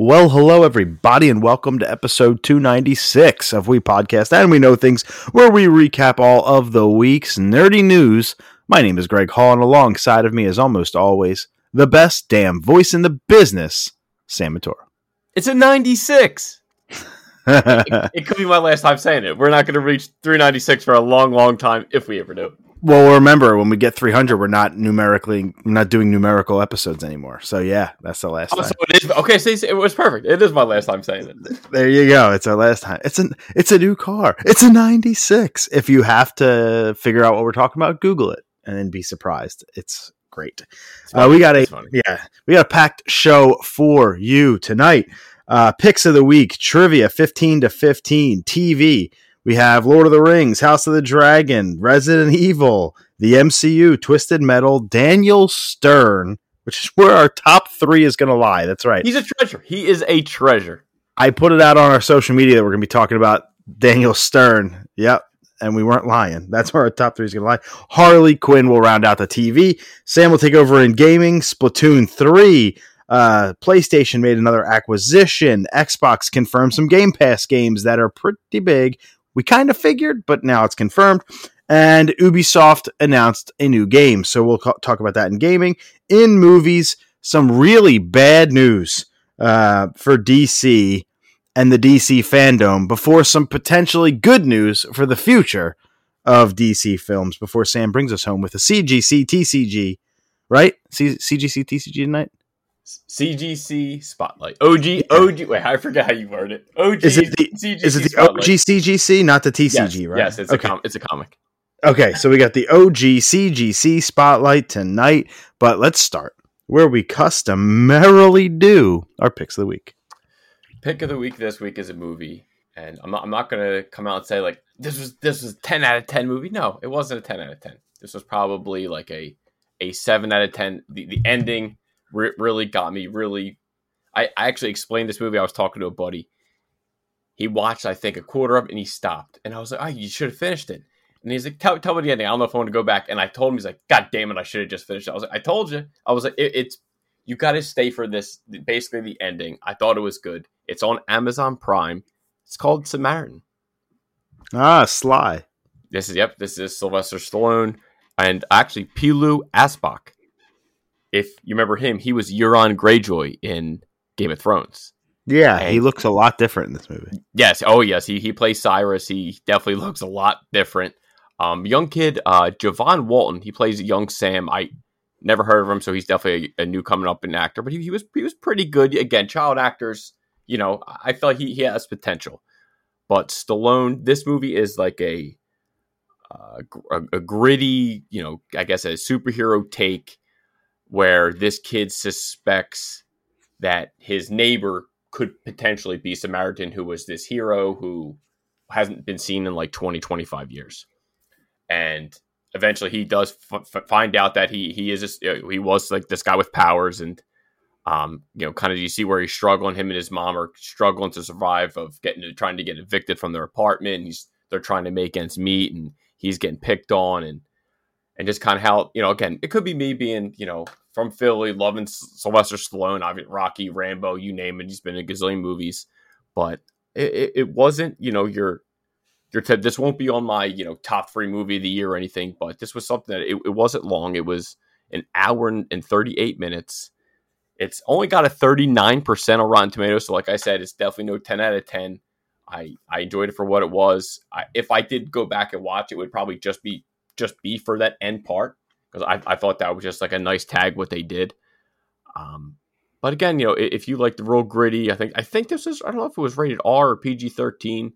Well, hello, everybody, and welcome to episode 296 of We Podcast and We Know Things, where we recap all of the week's nerdy news. My name is Greg Hall, and alongside of me, as almost always, the best damn voice in the business, Sam Matora. It's a 96. it, it could be my last time saying it. We're not going to reach 396 for a long, long time if we ever do. Well, remember when we get 300, we're not numerically we're not doing numerical episodes anymore. So yeah, that's the last Oh, time. so it is, okay, see, it was perfect. It is my last time saying it. There you go. It's our last time. It's an it's a new car. It's a 96. If you have to figure out what we're talking about, Google it and then be surprised. It's great. It's Uh, we got a yeah, we got a packed show for you tonight. Uh, picks of the week, trivia, fifteen to fifteen, TV. We have Lord of the Rings, House of the Dragon, Resident Evil, the MCU, Twisted Metal, Daniel Stern, which is where our top three is going to lie. That's right. He's a treasure. He is a treasure. I put it out on our social media that we're going to be talking about Daniel Stern. Yep. And we weren't lying. That's where our top three is going to lie. Harley Quinn will round out the TV. Sam will take over in gaming. Splatoon 3. Uh, PlayStation made another acquisition. Xbox confirmed some Game Pass games that are pretty big. We kind of figured, but now it's confirmed. And Ubisoft announced a new game. So we'll co- talk about that in gaming. In movies, some really bad news uh, for DC and the DC fandom before some potentially good news for the future of DC films before Sam brings us home with a CGC TCG, right? C- CGC TCG tonight? CGC Spotlight. OG, OG. Wait, I forgot how you word it. OG. Is it the- CGC Is it the Spotlight. OG CGC, not the TCG, yes, right? Yes, it's, a com- it's a comic. okay, so we got the OG CGC spotlight tonight, but let's start where we customarily do our picks of the week. Pick of the week this week is a movie, and I'm not, I'm not gonna come out and say like this was this was ten out of ten movie. No, it wasn't a ten out of ten. This was probably like a a seven out of ten. The the ending re- really got me. Really, I, I actually explained this movie. I was talking to a buddy. He watched I think a quarter of it and he stopped, and I was like, oh, you should have finished it. And he's like, tell, tell me the ending. I don't know if I want to go back. And I told him, he's like, God damn it, I should have just finished it. I was like, I told you. I was like, it, it's you got to stay for this. Basically, the ending. I thought it was good. It's on Amazon Prime. It's called Samaritan. Ah, Sly. This is yep. This is Sylvester Stallone and actually Pilou Asbæk. If you remember him, he was Euron Greyjoy in Game of Thrones. Yeah, Hey. he looks a lot different in this movie. Yes. Oh, yes. He he plays Cyrus. He definitely looks a lot different. Um, young kid, uh, Javon Walton. He plays young Sam. I never heard of him, so he's definitely a, a new coming up in actor. But he, he was he was pretty good. Again, child actors. You know, I felt he, he has potential. But Stallone, this movie is like a, uh, a a gritty, you know, I guess a superhero take where this kid suspects that his neighbor could potentially be Samaritan, who was this hero who hasn't been seen in like 20, 25 years. And eventually he does f- f- find out that he, he is, uh, he was like this guy with powers and, um, you know, kind of you see where he's struggling. Him and his mom are struggling to survive of getting to, trying to get evicted from their apartment. He's, they're trying to make ends meet and he's getting picked on and, and just kind of how, you know, again, it could be me being, you know, from Philly, loving Sylvester Stallone, Rocky, Rambo, you name it. He's been in a gazillion movies, but it, it, wasn't, you know, your your t- this won't be on my you know top three movie of the year or anything, but this was something that it, it wasn't long. It was an hour and, and thirty eight minutes. It's only got a thirty nine percent on Rotten Tomatoes, so like I said, it's definitely no ten out of ten. I I enjoyed it for what it was. I, if I did go back and watch, it would probably just be just be for that end part because I, I thought that was just like a nice tag what they did. Um, but again, you know, if you like the real gritty, I think I think this is I don't know if it was rated R or PG thirteen,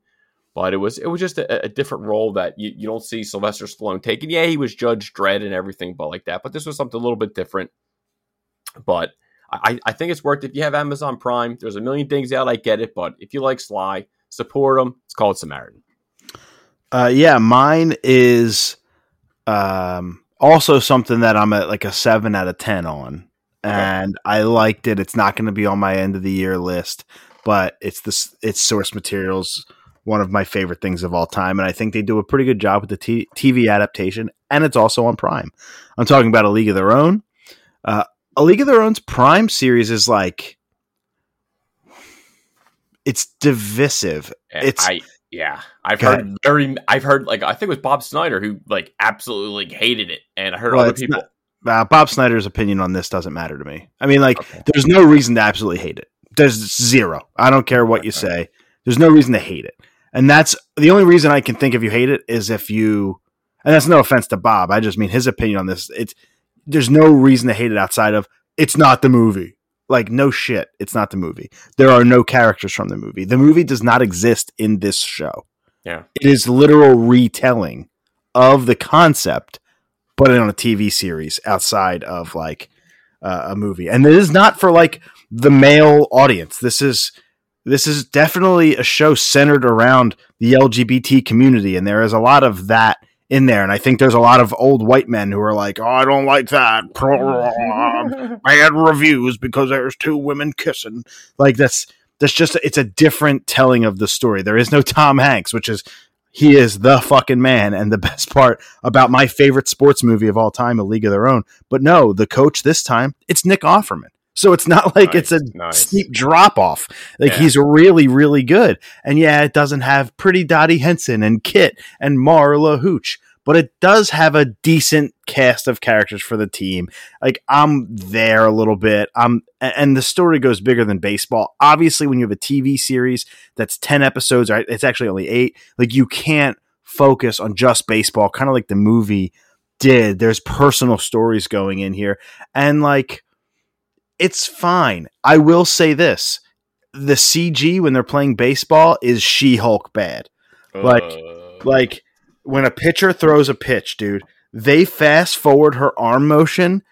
but it was it was just a, a different role that you, you don't see Sylvester Stallone taking. Yeah, he was Judge Dredd and everything, but like that. But this was something a little bit different. But I, I think it's worth it. If you have Amazon Prime, there's a million things out. I get it, but if you like Sly, support him. It's called Samaritan. Uh, yeah, mine is um, also something that I'm at like a seven out of ten on, and I liked it. It's not going to be on my end of the year list, but it's this it's source materials. One of my favorite things of all time, and I think they do a pretty good job with the t- TV adaptation, and it's also on Prime. I'm talking about A League of Their Own. Uh, A League of Their Own's Prime series is like it's divisive. And It's- I yeah, I've heard very. I've heard like I think it was Bob Snyder who like absolutely like hated it, and I heard Well, other people. Uh, Bob Snyder's opinion on this doesn't matter to me. I mean, like, Okay. there's no reason to absolutely hate it. There's zero. I don't care what you say. There's no reason to hate it. And that's the only reason I can think of you hate it is if you, and that's no offense to Bob. I just mean his opinion on this. It's there's no reason to hate it outside of it's not the movie. Like no shit, it's not the movie. There are no characters from the movie. The movie does not exist in this show. Yeah. It is literal retelling of the concept, but on a TV series outside of like uh, a movie. And it is not for like the male audience. This is this is definitely a show centered around the LGBT community, and there is a lot of that in there. And I think there's a lot of old white men who are like, "Oh, I don't like that." bad reviews because there's two women kissing. Like that's that's just it's a different telling of the story. There is no Tom Hanks, which is he is the fucking man and the best part about my favorite sports movie of all time, A League of Their Own. But no, the coach this time it's Nick Offerman. So it's not like it's a Nice, nice. steep drop off. Like Yeah. he's really, really good. And yeah, it doesn't have pretty Dottie Hinson and Kit and Marla Hooch, but it does have a decent cast of characters for the team. Like I'm there a little bit. I'm and the story goes bigger than baseball. Obviously, when you have a TV series that's 10 episodes, right? It's actually only 8. Like you can't focus on just baseball, kind of like the movie did. There's personal stories going in here. And like it's fine. I will say this. The CG when they're playing baseball is She-Hulk bad. like- Uh, Like when a pitcher throws a pitch, dude, they fast forward her arm motion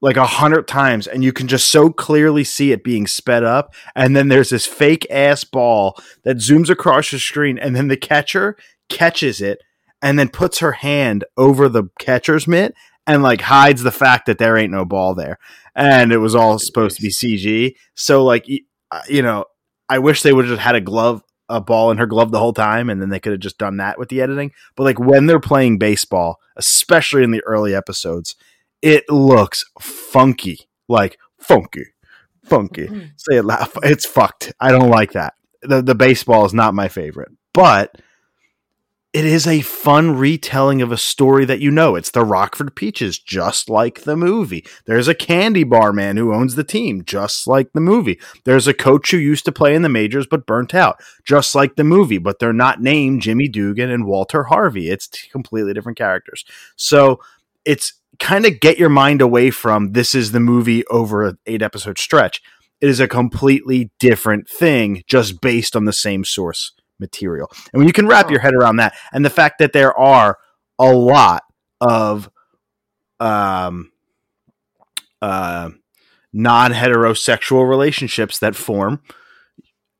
like a hundred times, and you can just so clearly see it being sped up. And then there's this fake ass ball that zooms across the screen, and then the catcher catches it and then puts her hand over the catcher's mitt and like hides the fact that there ain't no ball there. And it was all supposed to be CG. So like uh, you know, I wish they would have had a glove a ball in her glove the whole time and then they could have just done that with the editing. But like when they're playing baseball, especially in the early episodes, it looks funky. Like funky. Funky. Say it loud. It's fucked. I don't like that. The the baseball is not my favorite. But it is a fun retelling of a story that you know. It's the Rockford Peaches, just like the movie. There's a candy bar man who owns the team, just like the movie. There's a coach who used to play in the majors but burnt out, just like the movie, but they're not named Jimmy Dugan and Walter Harvey. It's completely different characters. So it's kind of get your mind away from this is the movie over an eight episode stretch. It is a completely different thing just based on the same source material. And when you can wrap your head around that and the fact that there are a lot of um uh non-heterosexual relationships that form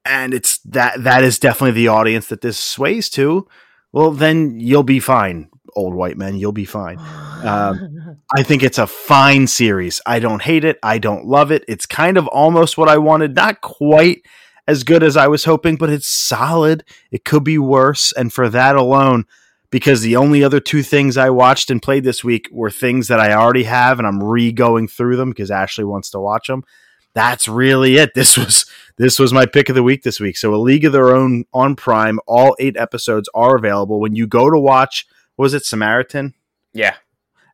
and it's that that is definitely the audience that this sways to well then you'll be fine old white men you'll be fine um, I think it's a fine series. I don't hate it. I don't love it. It's kind of almost what I wanted. Not quite as good as I was hoping, but it's solid. It could be worse. And for that alone, because the only other two things I watched and played this week were things that I already have, and I'm re going through them because Ashley wants to watch them. That's really it. This was this was my pick of the week this week. So a League of Their Own on Prime. All eight episodes are available. When you go to watch, was it Samaritan? yeah,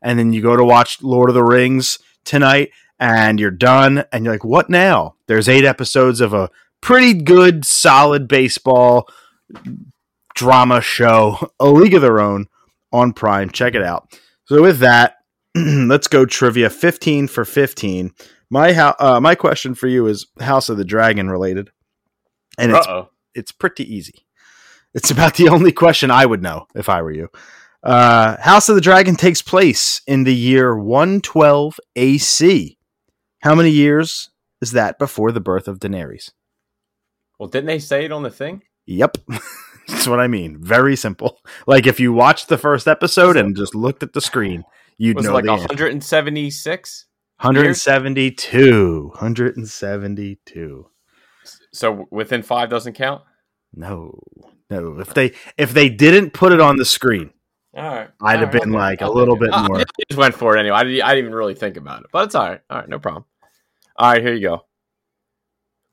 and then you go to watch Lord of the Rings tonight and you're done and you're like what now there's eight episodes of a pretty good solid baseball drama show a league of their own on prime check it out so with that let's go trivia 15 for 15 my ho- uh, my question for you is house of the dragon related and it's it's pretty easy. It's about the only question I would know if I were you. Uh, House of the Dragon takes place in the year 112 AC. How many years is that before the birth of Daenerys? Well, didn't they say it on the thing? Yep. That's what I mean. Very simple. Like if you watched the first episode and just looked at the screen, you'd Was it know like the 176? 172. 172. So within five doesn't count. No. No. If they if they didn't put it on the screen, All right, I'd have been like a little bit ah, more. I just went for it anyway. I didn't, I didn't even really think about it, but it's all right. All right, no problem. All right, here you go.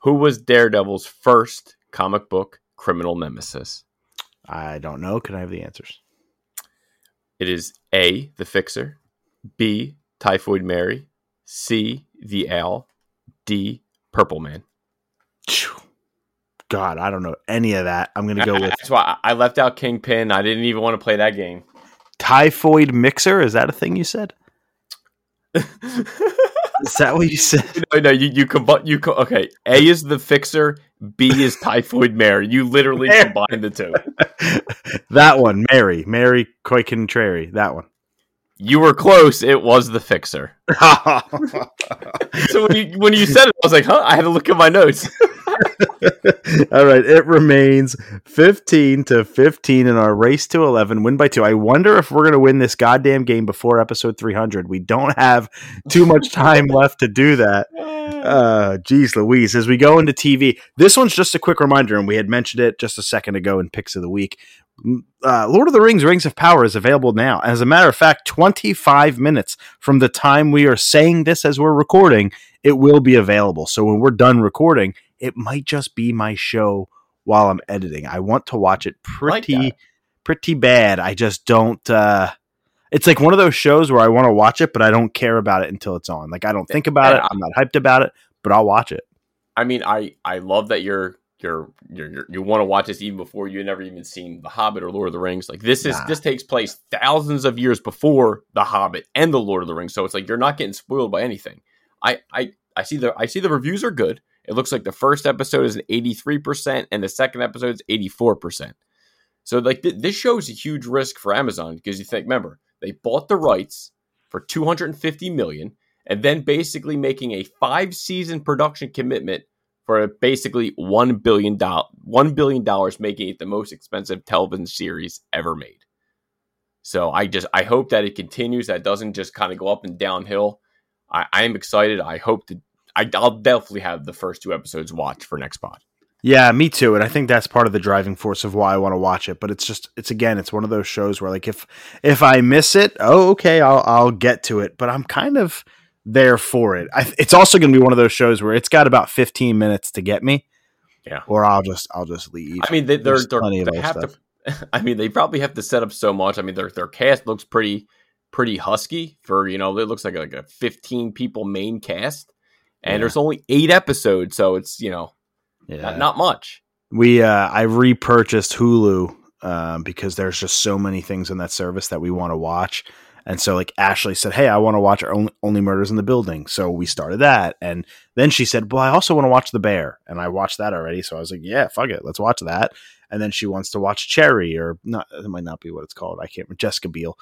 Who was Daredevil's first comic book criminal nemesis? I don't know. Can I have the answers? It is A, the Fixer, B, Typhoid Mary, C, the Owl, D, Purple Man. God, I don't know any of that. I'm going to go with That's why I I left out Kingpin. I didn't even want to play that game. typhoid mixer. Is that a thing you said? Is that what you said? no, no, you you combine you co- okay. A is the Fixer. B is Typhoid Mary. You literally Mary. combine the two. that one, Mary, Mary Coy Contrary. That one. You were close. It was the Fixer. So when you when you said it, I was like, huh? I had to look at my notes. All right, it remains 15 to 15 in our race to 11, win by two. I wonder if we're going to win this goddamn game before episode 300. We don't have too much time left to do that. Uh, geez, Louise. As we go into TV, this one's just a quick reminder, and we had mentioned it just a second ago in picks of the week. Uh, Lord of the Rings: Rings of Power is available now. As a matter of fact, 25 minutes from the time we are saying this as we're recording, it will be available. So when we're done recording, it might just be my show while I'm editing. I want to watch it pretty, that. pretty bad. I just don't. Uh, it's like one of those shows where I want to watch it, but I don't care about it until it's on. Like I don't think about it. I'm not hyped about it, but I'll watch it. I mean, I I love that you're you're you're, you're you want to watch this even before you never even seen The Hobbit or Lord of the Rings. Like this is Nah. this takes place thousands of years before The Hobbit and the Lord of the Rings. So it's like you're not getting spoiled by anything. I I I see the I see the reviews are good. It looks like the first episode is an 83% and the second episode is 84%. So like th- this shows a huge risk for Amazon because you think remember, they bought the rights for 250 million and then basically making a 5 season production commitment for basically 1 billion dollars 1 billion dollars making it the most expensive television series ever made. So I just I hope that it continues that doesn't just kind of go up and downhill. I, I am excited. I hope to I, I'll definitely have the first two episodes watched for next pod. Yeah, me too. And I think that's part of the driving force of why I want to watch it. But it's just, it's again, it's one of those shows where like if if I miss it, oh okay, I'll I'll get to it. But I'm kind of there for it. I, it's also going to be one of those shows where it's got about 15 minutes to get me. Yeah. Or I'll just I'll just leave. I mean, they, they're, There's they're plenty of they have stuff. to. I mean, they probably have to set up so much. I mean, their their cast looks pretty pretty husky for you know it looks like a, like a fifteen people main cast, and Yeah. there's only eight episodes, so it's you know yeah. not, not much. We uh I repurchased Hulu um because there's just so many things in that service that we want to watch. And so like Ashley said, "Hey, I want to watch only, only Murders in the Building." So we started that. And then she said, "Well, I also want to watch The Bear." And I watched that already. So I was like, "Yeah, fuck it. Let's watch that." And then she wants to watch Cherry or not it might not be what it's called. I can't remember. Jessica Biel.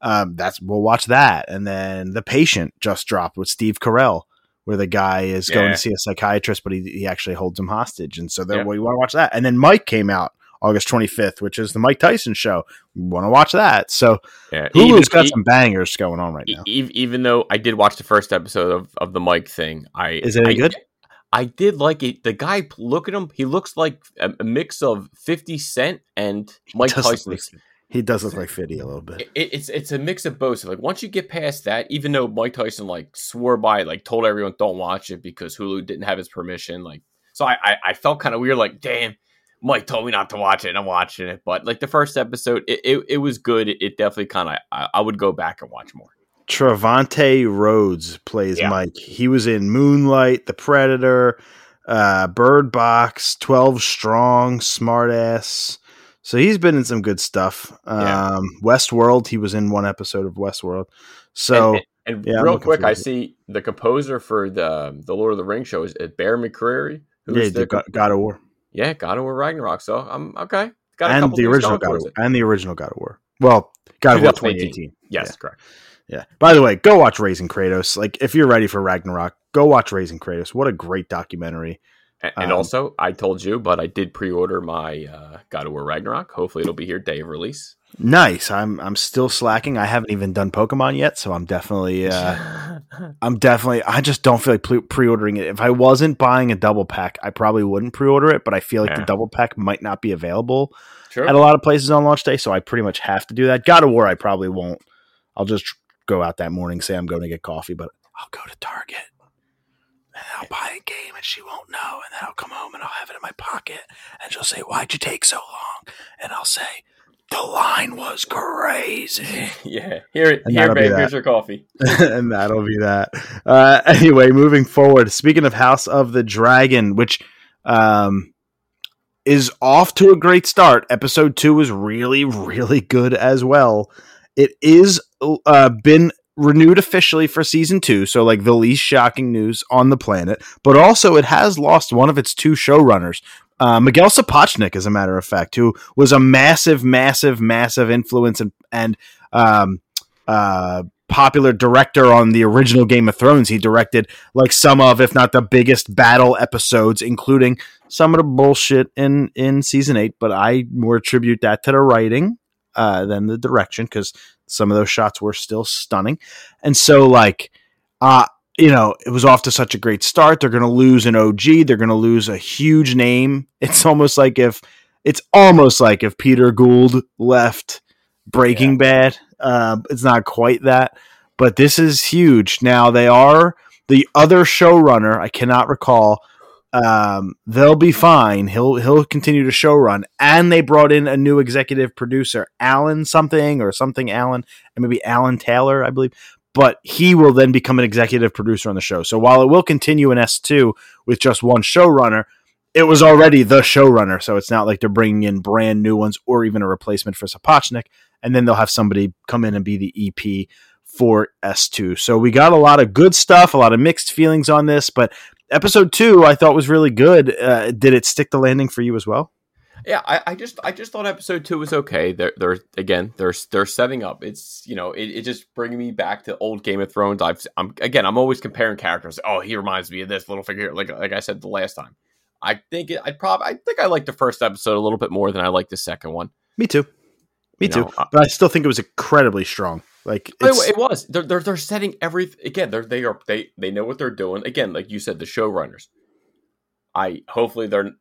Um that's we'll watch that. And then The Patient just dropped with Steve Carell where the guy is going to see a psychiatrist, but he, he actually holds him hostage. And so then Yeah. well, you want to watch that. And then Mike came out August 25th, which is the Mike Tyson show. Want to watch that. So Yeah, Hulu's got some bangers going on right now. even though I did watch the first episode of, of the Mike thing, I Is it any I- good? I did like it. The guy, look at him. He looks like a, mix of Fifty Cent and Mike look Tyson. like- He does look like Fiddy a little bit. it, it's it's a mix of both. So like once you get past that, even though Mike Tyson like swore by it, like told everyone don't watch it because Hulu didn't have his permission. Like so, I I, I felt kind of weird. Like damn, Mike told me not to watch it, and I'm watching it. But like the first episode, it it, it was good. It, it definitely kind of I, I would go back and watch more. Trevante Rhodes plays Yeah. Mike. He was in Moonlight, The Predator, uh, Bird Box, 12 Strong, Smartass. So he's been in some good stuff. Yeah. Um, Westworld, he was in one episode of Westworld. So and, and, yeah, real quick, I forward to it. see the composer for the the Lord of the Rings show is Bear McCreary. who's he the God of War. Yeah God of War Ragnarok. So I'm okay. Got And the original God of War. And the original God of War. Well, God of War 2018. 2018. Yes, Yeah. correct. Yeah. By the way, go watch Raising Kratos. Like, if you're ready for Ragnarok, go watch Raising Kratos. What a great documentary. And, and Um, also, I told you, but I did pre-order my uh, God of War Ragnarok. Hopefully, it'll be here day of release. Nice. I'm I'm still slacking. I haven't even done Pokemon yet, so I'm definitely uh, I'm definitely I just don't feel like pre- pre-ordering it. If I wasn't buying a double pack, I probably wouldn't pre-order it, but I feel like the double pack might not be available sure. at a lot of places on launch day, so I pretty much have to do that. God of War I probably won't. I'll just go out that morning say I'm going to get coffee, but I'll go to Target and I'll buy a game and she won't know and then I'll come home and I'll have it in my pocket. and she'll say, "Why'd you take so long?" And I'll say, "The line was crazy." yeah, here, And here, that'll babe. Here's your coffee. and that'll be that. Uh, anyway, moving forward. Speaking of House of the Dragon, which um, is off to a great start. Episode two was really, really good as well. It is uh, been renewed officially for season two, so like the least shocking news on the planet. But also, it has lost one of its two showrunners. Uh, Miguel Sapochnik, as a matter of fact, who was a massive, massive, massive influence and and um, uh, popular director on the original Game of Thrones. He directed like some of, if not the biggest battle episodes, including some of the bullshit in in season eight. But I more attribute that to the writing uh, than the direction because some of those shots were still stunning. And so, like, uh, you know, it was off to such a great start. They're going to lose an OG. They're going to lose a huge name. It's almost like if it's almost like if Peter Gould left Breaking Bad. Uh, it's not quite that, but this is huge. Now they are the other showrunner. I cannot recall. Um, they'll be fine. He'll he'll continue to showrun, and they brought in a new executive producer, Alan something or something Alan, and maybe Alan Taylor, I believe. But he will then become an executive producer on the show. So while it will continue in S two with just one showrunner, it was already the showrunner. So it's not like they're bringing in brand new ones or even a replacement for Sapochnik and then they'll have somebody come in and be the EP for S2. So we got a lot of good stuff, a lot of mixed feelings on this, but episode 2 I thought was really good. Uh, did it stick the landing for you as well? Yeah, I, I just I just thought episode two was okay. They're they're again they're they're setting up. It's you know it, it just bringing me back to old Game of Thrones. I've I'm again I'm always comparing characters. Oh, he reminds me of this little figure. Like like I said the last time. I think it, I'd probably I think I like the first episode a little bit more than I like the second one. Me too. Me You too. know, uh, but I still think it was incredibly strong. Like it's, it, it was. They're, they're they're setting everything again. They're they are they they know what they're doing. Again, like you said, the showrunners. I hopefully they're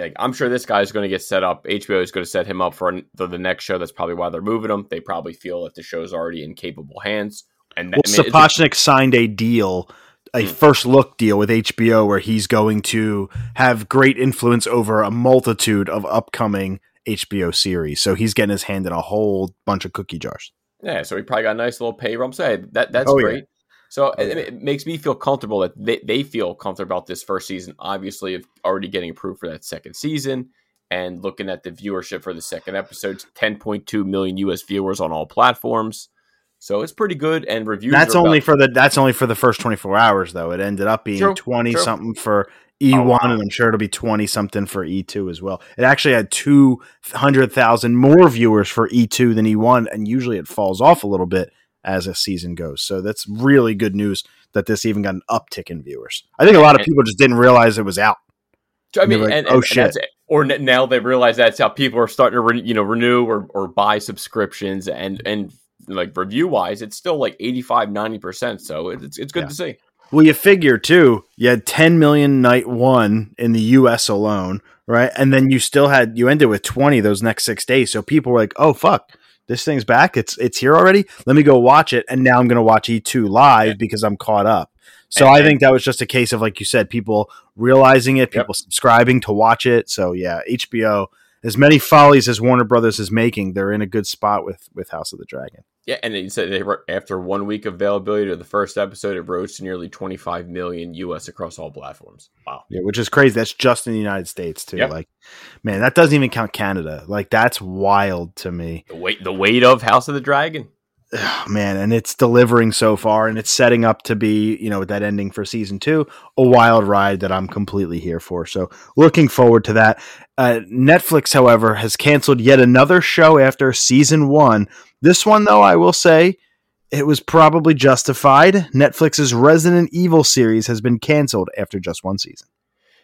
like I'm sure this guy is going to get set up. HBO is going to set him up for, for the next show. That's probably why they're moving him. They probably feel that the show's already in capable hands. And well, I mean, Sapochnik signed a deal, a Hmm. first look deal with HBO where he's going to have great influence over a multitude of upcoming HBO series. So he's getting his hand in a whole bunch of cookie jars. yeah, so he probably got a nice little pay rump. So hey, that that's Oh, yeah. So it, it makes me feel comfortable that they, they feel comfortable about this first season. Obviously, of already getting approved for that second season and looking at the viewership for the second episode, 10.2 million US viewers on all platforms. So it's pretty good. And reviews. That's are only about- for the that's only for the first 24 hours though. It ended up being True, 20 true. something for E1 Oh, wow. and I'm sure it'll be 20 something for E2 as well. It actually had 200,000 more viewers for E2 than E1 and usually it falls off a little bit as a season goes. So that's really good news that this even got an uptick in viewers. I think a lot of people just didn't realize it was out. I mean, like, and, "Oh, and- and shit." that's it. Or n- now they realize that's how people are starting to, re- you know, renew or, or buy subscriptions and, and like review wise, it's still like 85, 90%. So it's, it's good Yeah. to see. Well, you figure too, you had 10 million night one in the US alone, right? And then you still had you ended with 20 those next 6 days. So people were like, "Oh fuck, this thing's back. It's it's here already. Let me go watch it." And now I'm going to watch E2 live Yeah. because I'm caught up. So And- I think that was just a case of like you said, people realizing it, Yep. people subscribing to watch it. So yeah, HBO as many follies as Warner Brothers is making, they're in a good spot with with House of the Dragon. Yeah, and he said they were, after one week of availability of the first episode, it rose to nearly 25 million US across all platforms. Wow. Yeah, which is crazy. That's just in the United States too. Yep. Like, man, that doesn't even count Canada. Like, that's wild to me. The weight, the weight of House of the Dragon. Ugh, man, and it's delivering so far, and it's setting up to be, you know, with that ending for season two, a wild ride that I'm completely here for. So, looking forward to that. Uh, Netflix, however, has canceled yet another show after season one. This one, though, I will say, it was probably justified. Netflix's Resident Evil series has been canceled after just one season.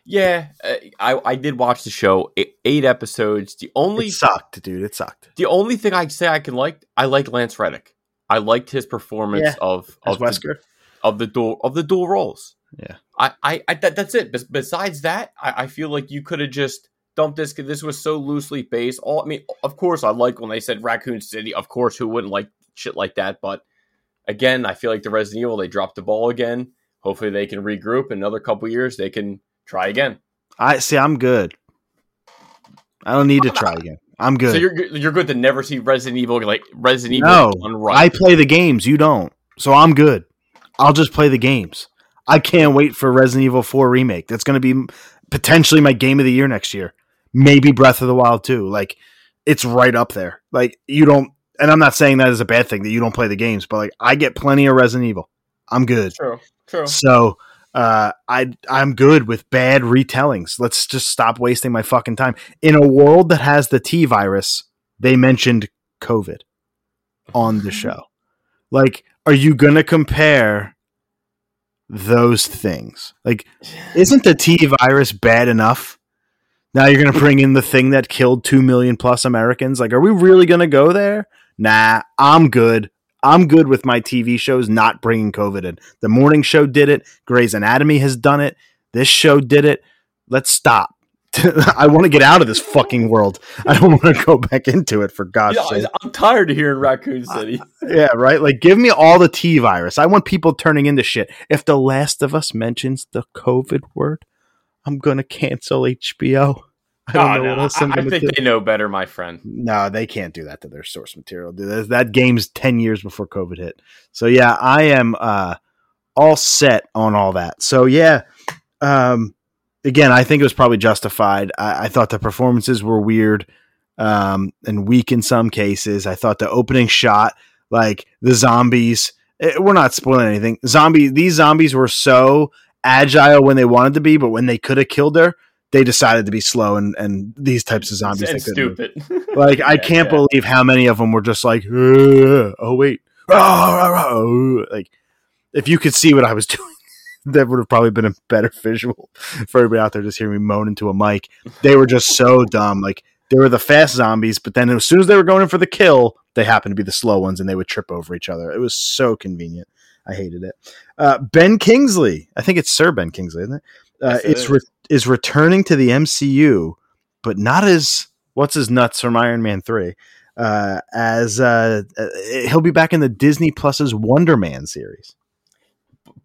Yeah, uh, I, I did watch the show. Eight, episodes. The only It sucked, dude. It sucked. the only thing I'd say I can like, I like Lance Reddick. I liked his performance Yeah, of As of the, Wesker. of the dual of the dual roles. Yeah. I, I, I that, that's it. Bes- besides that, I, I feel like you could have just dumped this. 'cause This was so loosely based. All I mean, of course, I like when they said Raccoon City. Of course, who wouldn't like shit like that? But again, I feel like the Resident Evil they dropped the ball again. Hopefully, they can regroup. In another couple years, they can try again. I see. I'm good. I don't need to try again. I'm good. So you're good- you're good to never see Resident Evil like Resident Evil No, right. I play the games. You don't. So I'm good. I'll just play the games. I can't wait for Resident Evil 4 remake. That's going to be potentially my game of the year next year. Maybe Breath of the Wild too. Like it's right up there. Like you don't and I'm not saying that is a bad thing that you don't play the games, but like I get plenty of Resident Evil. I'm good. True. True. So uh, I I'm good with bad retellings. Let's just stop wasting my fucking time. In a world that has the T virus, they mentioned COVID on the show. Like, are you gonna compare those things? Like, isn't the T virus bad enough? Now you're gonna bring in the thing that killed two million plus Americans. Like, are we really gonna go there? Nah, I'm good. I'm good with my TV shows not bringing COVID in. The morning show did it. Grey's Anatomy has done it. This show did it. Let's stop. I want to get out of this fucking world. I don't want to go back into it for God's Yeah, sake. I'm tired of hearing Raccoon City. Yeah, right. Like, give me all the T virus. I want people turning into shit. If The Last of Us mentions the COVID word, I'm gonna cancel HBO. I don't Oh, know no, what else I'm I, think do. they know better, my friend. No, they can't do that to their source material. dude. That- game's ten years before COVID hit. So yeah, I am uh, all set on all that. So yeah, um, again, I think it was probably justified. I, I thought the performances were weird um, and weak in some cases. I thought the opening shot, like the zombies, eh, we're not spoiling anything. Zombie, these zombies were so agile when they wanted to be, but when they could have killed her, they decided to be slow. And and these types of zombies, and stupid. Like I Yeah, can't yeah. believe how many of them were just like, "Uh, oh wait, oh." like if you could see what I was doing, that would have probably been a better visual for everybody out there just hearing me moan into a mic. They were just so dumb. Like they were the fast zombies, but then as soon as they were going in for the kill, they happened to be the slow ones, and they would trip over each other. It was so convenient. I hated it. Uh, ben Kingsley, I think it's Sir Ben Kingsley, isn't it? Uh, Yes, it it's is. re- is returning to the MCU, but not as what's his nuts from Iron Man three. Uh, as uh, uh, he'll be back in the Disney Plus's Wonder Man series.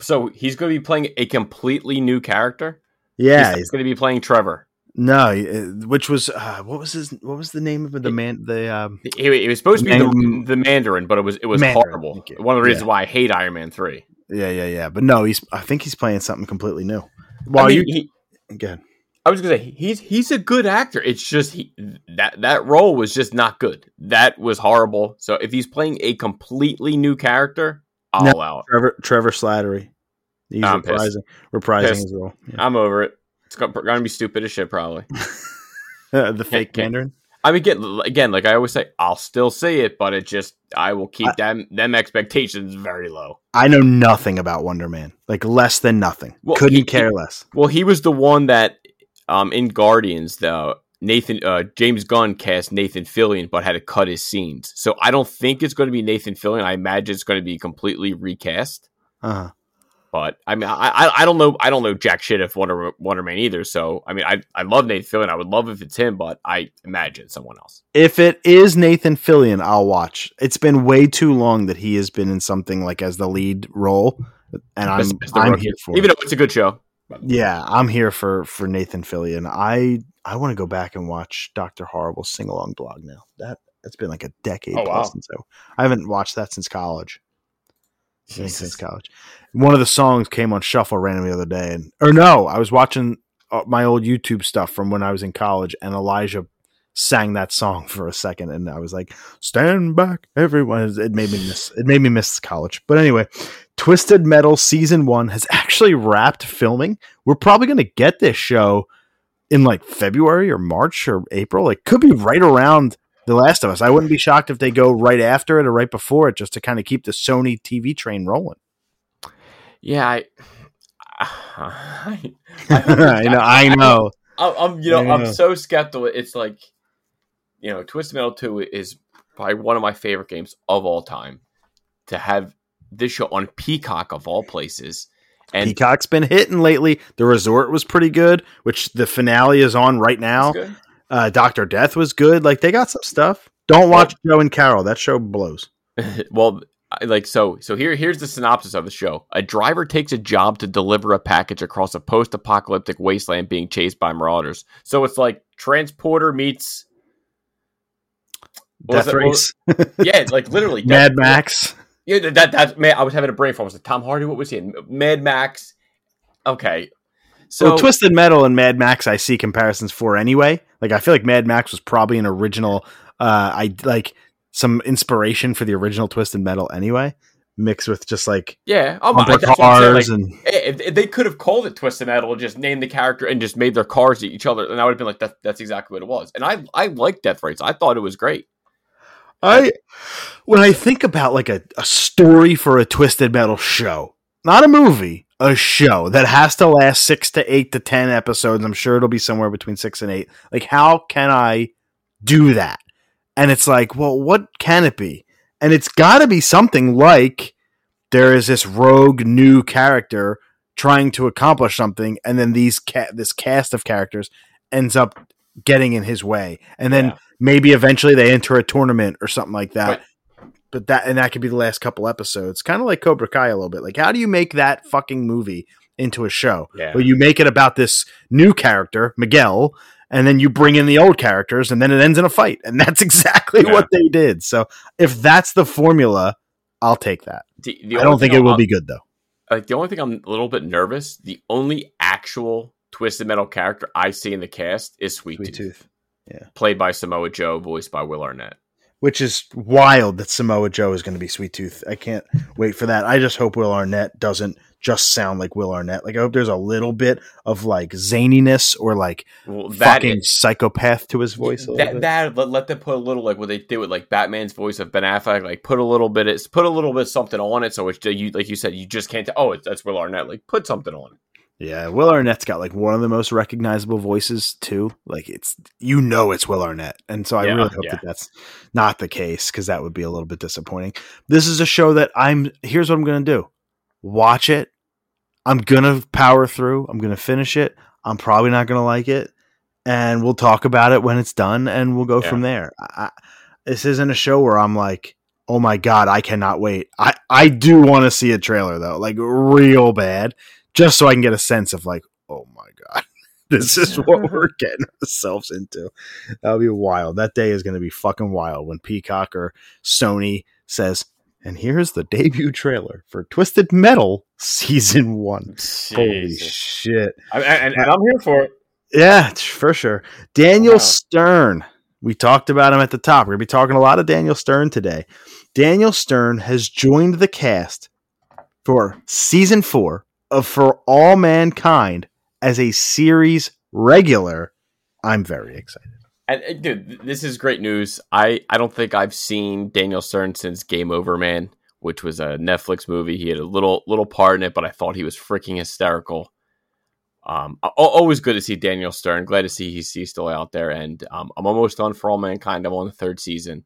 so he's going to be playing a completely new character. Yeah, he's he's, going to be playing Trevor. no, uh, which was uh, what was his what was the name of the man the um, He, he was supposed to be Man- the, the Mandarin, but it was it was Mandarin, horrible. One of the reasons Yeah. why I hate Iron Man three. yeah yeah yeah, but no, he's I think he's playing something completely new. While I mean, you he, again, I was gonna say he's he's a good actor. It's just he, that that role was just not good. That was horrible. So if he's playing a completely new character, I'll No. allow it. Trevor Trevor Slattery, he's I'm pissed. reprising reprising Pissed. his role. Yeah. I'm over it. It's go- gonna be stupid as shit, probably. the fake Mandarin. I mean, again, again, like I always say, I'll still see it, but it just I will keep I- them them expectations very low. I know nothing about Wonder Man, like less than nothing. Well, Couldn't he- care less. Well, he was the one that um in Guardians though Nathan uh James Gunn cast Nathan Fillion but had to cut his scenes. So I don't think it's going to be Nathan Fillion. I imagine it's going to be completely recast. Uh-huh. But I mean, I, I I don't know I don't know jack shit if Wonder Wonder Man either. So I mean, I I love Nathan Fillion. I would love if it's him, but I imagine someone else. If it is Nathan Fillion, I'll watch. It's been way too long that he has been in something like as the lead role, and I'm I'm here for. even it. though it's a good show. Yeah, I'm here for for Nathan Fillion. I I want to go back and watch Doctor Horrible sing along blog now. That it's been like a decade Oh, plus wow. since I, haven't watched that since college. Think since college. One of the songs came on shuffle randomly the other day, and or no, I was watching uh, my old YouTube stuff from when I was in college, and Elijah sang that song for a second, and I was like, "Stand back, everyone!" It made me miss. It made me miss college. But anyway, Twisted Metal season one has actually wrapped filming. We're probably going to get this show in like February or March or April. It could be right around The Last of Us. I wouldn't be shocked if they go right after it or right before it, just to kind of keep the Sony TV train rolling. Yeah, I. I, I know. I know. I'm, I'm you know. I'm so skeptical. It's like, you know, Twisted Metal 2 is probably one of my favorite games of all time. To have this show on Peacock of all places, and Peacock's been hitting lately. The Resort was pretty good, which the finale is on right now. Uh, Doctor Death was good. Like they got some stuff. Don't watch Joe and Carol. That show blows. well, I- like so so here here's the synopsis of the show. A driver takes a job to deliver a package across a post-apocalyptic wasteland being chased by marauders. So it's like transporter meets Death Race, yeah like literally Mad Max. yeah that, that that's man i was having a brain fart. Was it tom hardy? What was he in? Mad max. Okay. So So Twisted Metal and Mad Max, I see comparisons for anyway. Like I feel like Mad Max was probably an original. Uh, I like some inspiration for the original Twisted Metal anyway, mixed with just like yeah oh, bumper that's what I'm saying, like, cars and eh, if, if they could have called it Twisted Metal and just named the character and just made their cars eat each other, and I would have been like, that, that's exactly what it was. And I I like Death Race. I thought it was great. I when I think about like a, a story for a Twisted Metal show, not a movie, a show that has to last six to eight to ten episodes. I'm sure it'll be somewhere between six and eight. Like, how can I do that? And it's like, well, what can it be? And it's got to be something like there is this rogue new character trying to accomplish something, and then these ca- this cast of characters ends up getting in his way, and then Yeah. maybe eventually they enter a tournament or something like that. Right. But that and that could be the last couple episodes, kind of like Cobra Kai a little bit. Like, how do you make that fucking movie into a show? Yeah. Well, you make it about this new character, Miguel, and then you bring in the old characters, and then it ends in a fight, and that's exactly Yeah. what they did. So, if that's the formula, I'll take that. The, the I don't think it will I'm- be good though. Like the only thing I'm a little bit nervous. The only actual Twisted Metal character I see in the cast is Sweet, Sweet Tooth, Tooth, played by Samoa Joe, voiced by Will Arnett. Which is wild that Samoa Joe is going to be Sweet Tooth. I can't wait for that. I just hope Will Arnett doesn't just sound like Will Arnett. Like I hope there's a little bit of like zaniness or like Well, fucking psychopath to his voice. that, that let, let them put a little like what they did with like Batman's voice of Ben Affleck, like put a little bit, it's put a little bit something on it, so it's you like you said, you just can't. oh, it's, that's Will Arnett. Like put something on it. Yeah, Will Arnett's got like one of the most recognizable voices too. Like it's you know it's Will Arnett, and so I Yeah, really hope yeah. that that's not the case because that would be a little bit disappointing. This is a show that I'm. Here's what I'm going to do: watch it. I'm gonna power through. I'm gonna finish it. I'm probably not gonna like it, and we'll talk about it when it's done, and we'll go Yeah. from there. I- this isn't a show where I'm like, oh my god, I cannot wait. I I do want to see a trailer though, like real bad, just so I can get a sense of like, oh my god, this is what we're getting ourselves into. That'll be wild. That day is going to be fucking wild when Peacock or Sony says, and here's the debut trailer for Twisted Metal season one. Holy shit. I, and, and I'm here for it. Yeah, for sure. Daniel Wow. Stern. We talked about him at the top. We're going to be talking a lot of Daniel Stern today. Daniel Stern has joined the cast for season four of For All Mankind as a series regular. I'm very excited. And, and, dude, this is great news. I, I don't think I've seen Daniel Stern since Game Over Man, which was a Netflix movie. He had a little little part in it, but I thought he was freaking hysterical. Um, always good to see Daniel Stern. Glad to see he's, he's still out there, and um, I'm almost done for All Mankind. I'm on the third season.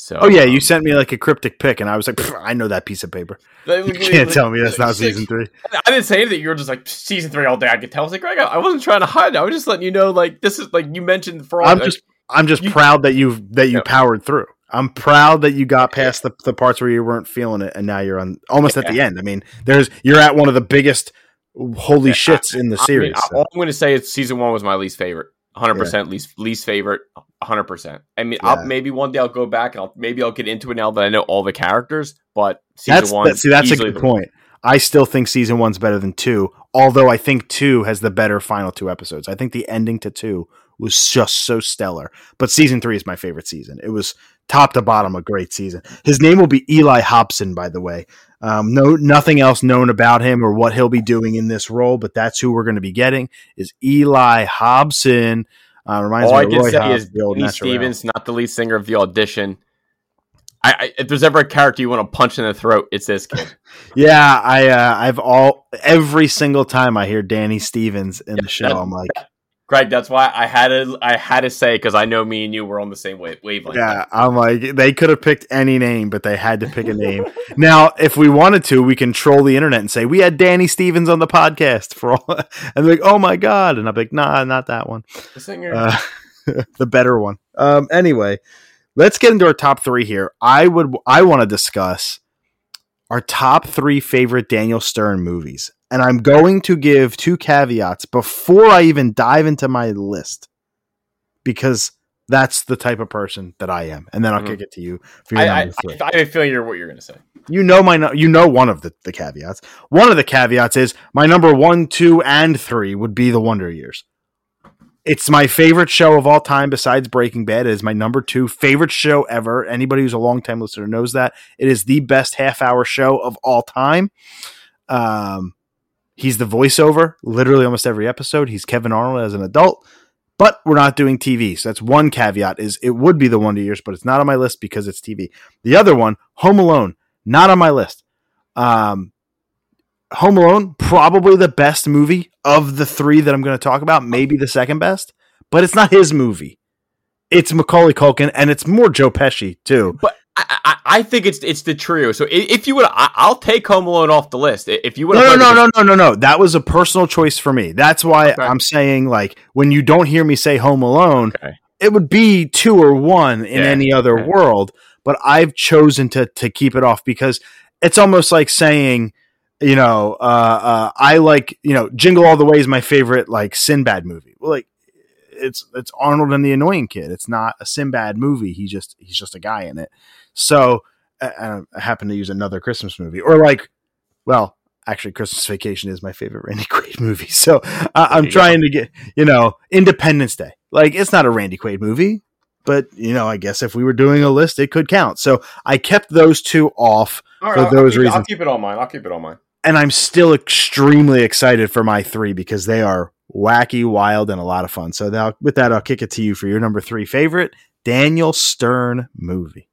So, Oh, yeah. You um, sent me like a cryptic pic, and I was like, I know that piece of paper. like- You can't like- tell me that's not like- season three. I didn't say anything. You were just like season three all day. I could tell. I was like, Greg, I I wasn't trying to hide. I was just letting you know, like this is like you mentioned for all. I'm like, just I'm just you- proud that you that you Yeah. powered through. I'm proud that you got past the, the parts where you weren't feeling it, and now you're on almost at the end. I mean, there's you're at one of the biggest holy Yeah, shits in the I mean, series. So. all I'm going to say is season one was my least favorite. 100 percent least least favorite. 100. percent I mean, Yeah. I'll, maybe one day I'll go back and I'll maybe I'll get into it now that I know all the characters. But season That's one, that, see, that's a good point. I still think season one's better than two, although I think two has the better final two episodes. I think the ending to two was just so stellar. But season three is my favorite season. It was top to bottom a great season. His name will be Eli Hobson, by the way. Um, no, nothing else known about him or what he'll be doing in this role, but that's who we're going to be getting is Eli Hobson. Uh, reminds All I me can Roy say Hobbs, is the old. Stevens, not the lead singer of the audition. I, I, if there's ever a character you want to punch in the throat, it's this kid. Yeah, I uh, I've all every single time I hear Danny Stevens in the show, that- I'm like, Greg, that's why I had to I had to say because I know me and you were on the same wave, wavelength. yeah, I'm like they could have picked any name, but they had to pick a name. now, if we wanted to, we can troll the internet and say we had Danny Stevens on the podcast for all, and like, oh my god, and I'm like, nah, not that one, The singer. uh, the better one. Um, anyway, let's get into our top three here. I would I want to discuss our top three favorite Daniel Stern movies, and I'm going to give two caveats before I even dive into my list because that's the type of person that I am, and then I'll Mhm. kick it to you for your I, I, number three. I, I have a feeling you're what you're going to say. You know my you know one of the, the caveats. One of the caveats is my number one, two, and three would be the Wonder Years. It's my favorite show of all time besides Breaking Bad. It is my number two favorite show ever. Anybody who's a longtime listener knows that. It is the best half hour show of all time. Um he's the voiceover literally almost every episode. He's Kevin Arnold as an adult. But we're not doing TV. So that's one caveat is it would be the Wonder Years, but it's not on my list because it's TV. The other one, Home Alone not on my list. Um, Home Alone, probably the best movie of the three that I'm going to talk about, maybe the second best, but it's not his movie. It's Macaulay Culkin, and it's more Joe Pesci too. But I, I, think it's it's the trio. So if you would, I, I'll take Home Alone off the list. If you would, No, no, no, no, no, no, no. That was a personal choice for me. That's why Okay. I'm saying, like, when you don't hear me say Home Alone, Okay. it would be two or one in Yeah, any other yeah. world. But I've chosen to to keep it off because it's almost like saying, you know, uh, uh, I like, you know, Jingle All the Way is my favorite like Sinbad movie. Well, like it's it's Arnold and the Annoying Kid. It's not a Sinbad movie. He just he's just a guy in it. So uh, I happen to use another Christmas movie or like, well, actually, Christmas Vacation is my favorite Randy Quaid movie. So uh, I'm trying to get you know Independence Day. Like it's not a Randy Quaid movie, but you know I guess if we were doing a list, it could count. So I kept those two off All for I'll- those I'll keep, I'll keep it on mine. I'll keep it on mine. and I'm still extremely excited for my three because they are wacky, wild, and a lot of fun. So now, with that, I'll kick it to you for your number three favorite Daniel Stern movie.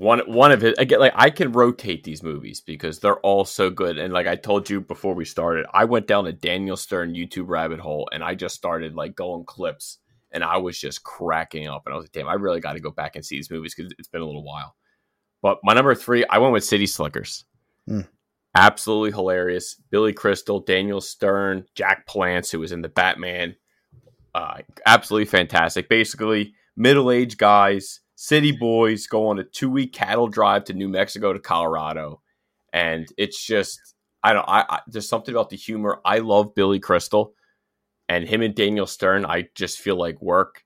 One one of it again. Like I can rotate these movies because they're all so good. And like I told you before we started, I went down a Daniel Stern YouTube rabbit hole, and I just started like going clips, and I was just cracking up. And I was like, damn, I really got to go back and see these movies because it's been a little while. But my number three, I went with City Slickers. Hmm. Absolutely hilarious. Billy Crystal, Daniel Stern, Jack Palance, who was in the Batman. Uh, absolutely fantastic. Basically, middle aged guys, city mm-hmm. boys go on a two week cattle drive to New Mexico to Colorado. And it's just, I don't, I, I there's something about the humor. I love Billy Crystal and him and Daniel Stern. I just feel like work.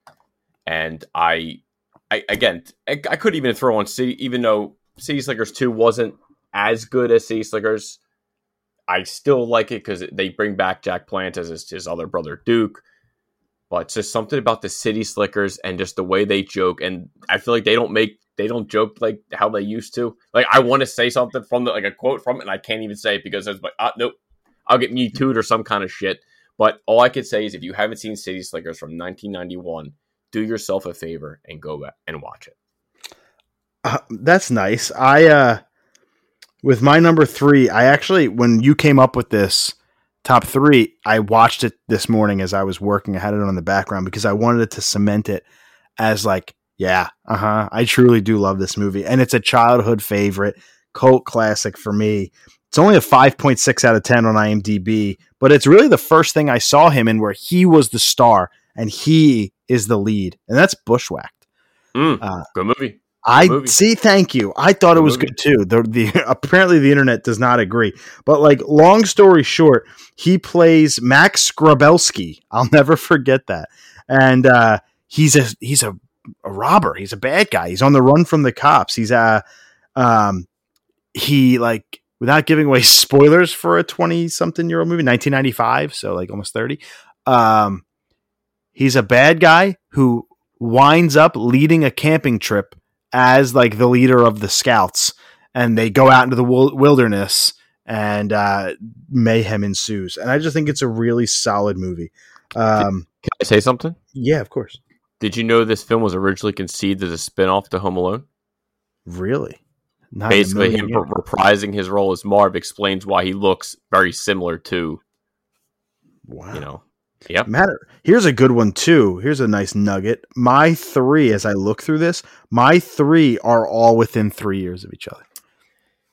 And I, I again, I, I could even throw on City, even though City Slickers 2 wasn't as good as City Slickers. I still like it because they bring back Jack Palance as his, his other brother Duke. It's just something about the City Slickers and just the way they joke. And I feel like they don't make they don't joke like how they used to. Like I want to say something from the like a quote from it, and I can't even say it because it's like, ah, nope, I'll get me tooed or some kind of shit. But all I could say is if you haven't seen City Slickers from 1991, do yourself a favor and go back and watch it. Uh, that's nice. I uh with my number three, I actually when you came up with this top three, I watched it this morning as I was working. I had it on the background because I wanted to cement it as like, yeah, uh huh. I truly do love this movie, and it's a childhood favorite, cult classic for me. It's only a five point six out of ten on IMDb, but it's really the first thing I saw him in where he was the star and he is the lead, and that's Bushwhacked. Mm, Uh, good movie. I movie. see. Thank you. I thought it was movie. good too. The, the apparently the internet does not agree. But like, long story short, he plays Max Grabelski. I'll never forget that. And uh, he's a he's a, a robber. He's a bad guy. He's on the run from the cops. He's a um, he like without giving away spoilers for a twenty something year old movie, nineteen ninety five. So like almost thirty. Um, he's a bad guy who winds up leading a camping trip as like the leader of the scouts and they go out into the wilderness and uh, mayhem ensues and i just think it's a really solid movie um, Can I say something? yeah of course Did you know this film was originally conceived as a spin-off to Home Alone? really Not Basically, him years. reprising his role as Marv explains why he looks very similar to, wow you know, Yep. matter here's a good one too here's a nice nugget my three as i look through this my three are all within three years of each other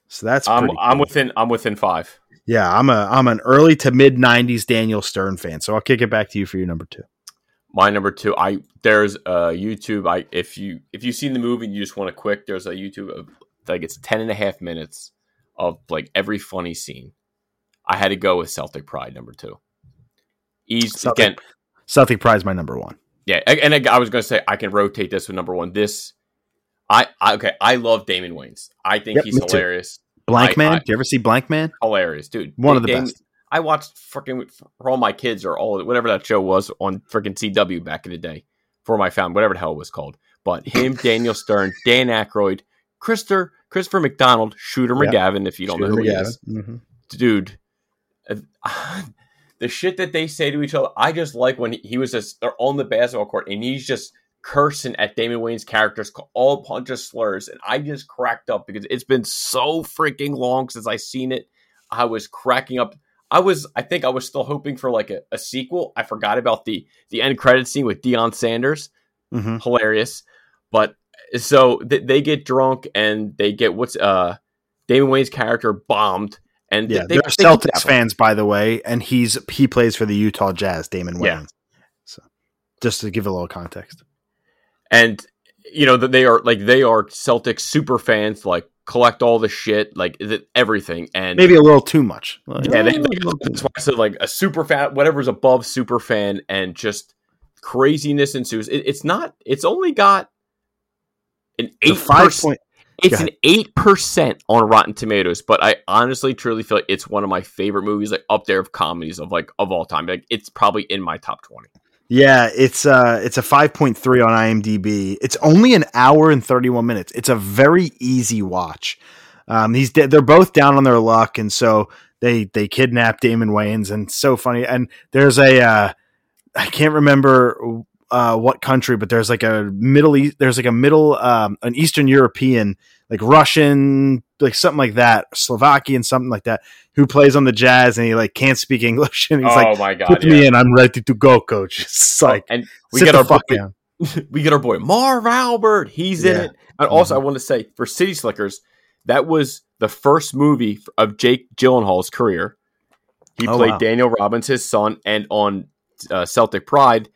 so that's I'm pretty I'm within I'm within five. yeah i'm a i'm an early to mid 90s daniel stern fan so i'll kick it back to you for your number two My number two, I there's a YouTube. I if you if you've seen the movie and you just want a quick, there's a YouTube of like it's 10 and a half minutes of like every funny scene. I had to go with Celtic Pride number two. Easy Celtic, again. Celtic Pride is my number one. Yeah, and I, I was going to say I can rotate this with number one. This, I, I okay, I love Damon Wayans. I think Yep, he's me too. hilarious. Blank I- Man. I- Do you ever see Blank Man? hilarious, dude. One of the Damon- best. I watched freaking for all my kids or all whatever that show was on freaking CW back in the day for my family, whatever the hell it was called. But him, Daniel Stern, Dan Aykroyd, Christopher Christopher McDonald, Shooter Yeah. McGavin, if you don't know who he is, McGavin. Mhm. dude. uh, the shit that they say to each other, I just like when he, was just they're on the basketball court and he's just cursing at Damon Wayans' characters, all a bunch of slurs, and I just cracked up because it's been so freaking long since I seen it. I was cracking up. I was, I think, I was still hoping for like a, a sequel. I forgot about the the end credit scene with Deion Sanders, Mhm. hilarious. But so th- they get drunk and they get what's uh Damon Wayans' character bombed, and Yeah, they, they're they Celtics fans, by the way, and he's he plays for the Utah Jazz, Damon Wayans. Yeah. So, just to give a little context. and you know that they are like they are Celtics super fans, like collect all the shit, like th- everything, and Maybe a little too much. Like, yeah, they, a they, that's why I said like a super fan, whatever's above super fan, and just craziness ensues. It, it's not. It's only got an eight five percent. point. It's an eight percent on Rotten Tomatoes, but I honestly, truly feel like it's one of my favorite movies, like up there of comedies of like of all time. Like it's probably in my top twenty. Yeah, it's uh it's a 5.3 on IMDb. It's only an hour and 31 minutes. It's a very easy watch. Um he's de- they're both down on their luck and so they they kidnap Damon Wayans and so funny and there's a uh I can't remember uh what country but there's like a middle east there's like a middle um an eastern European like Russian like something like that Slovakian something like that who plays on the Jazz and he like can't speak English and he's like oh my god! put me in. I'm ready to go, coach. It's like and we get our fuck boy, down. we get our boy Marv Albert. He's in it. And also, Mhm. I want to say for City Slickers, that was the first movie of Jake Gyllenhaal's career. He Oh, played wow. Daniel Robbins, his son, and on uh, Celtic Pride,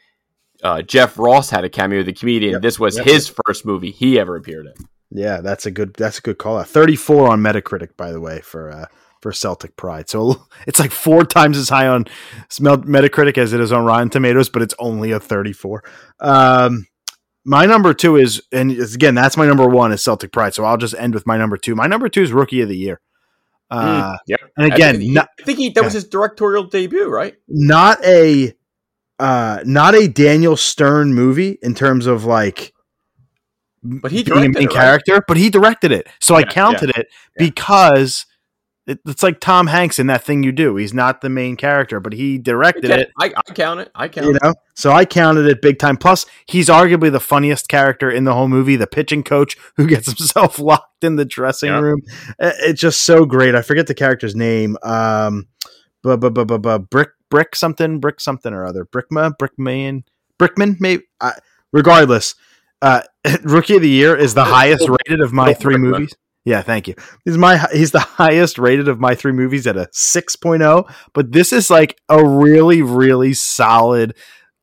uh, Jeff Ross had a cameo the comedian. Yep. This was Yep. his first movie he ever appeared in. Yeah, that's a good. That's a good call. out. 34 on Metacritic, by the way, for uh, for Celtic Pride. So it's like four times as high on Metacritic as it is on Rotten Tomatoes, but it's only a 34. Um, my number two is, and again, that's my number one is Celtic Pride. So I'll just end with my number two. My number two is Rookie of the Year. Uh, Yep. And I again, think, not, I think he, that was his directorial debut, right? not a uh not a Daniel Stern movie in terms of like But he being a directed main it, right? character, but he directed it. So I Yeah, counted it yeah. because it, it's like Tom Hanks in that thing you do. He's not the main character, but he directed Yeah, it. I, I count it. I count You it. know, so I counted it big time. Plus, he's arguably the funniest character in the whole movie. The pitching coach who gets himself locked in the dressing Yeah. room. I- It's just so great. I forget the character's name. Um, bu- bu- bu- bu- bu- brick, brick something, brick something or other. Brickma, Brickman, Brickman. Maybe. I regardless, uh, Rookie of the Year is the highest rated of my three movies. Yeah, thank you. He's my he's the highest rated of my three movies at a 6.0, but this is like a really really solid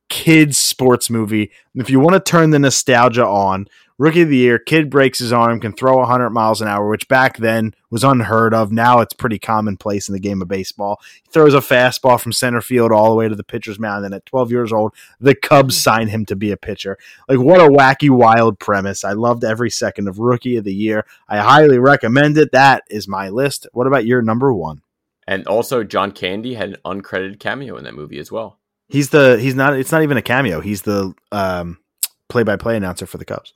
kids sports movie. And if you want to turn the nostalgia on, Rookie of the Year, kid breaks his arm, can throw 100 miles an hour, which back then was unheard of. Now it's pretty commonplace in the game of baseball. He throws a fastball from center field all the way to the pitcher's mound. And at 12 years old, the Cubs sign him to be a pitcher. Like, what a wacky, wild premise. I loved every second of Rookie of the Year. I highly recommend it. That is my list. What about your number one? And also, John Candy had an uncredited cameo in that movie as well. He's the, he's not, it's not even a cameo. He's the, um, play by play announcer for the Cubs.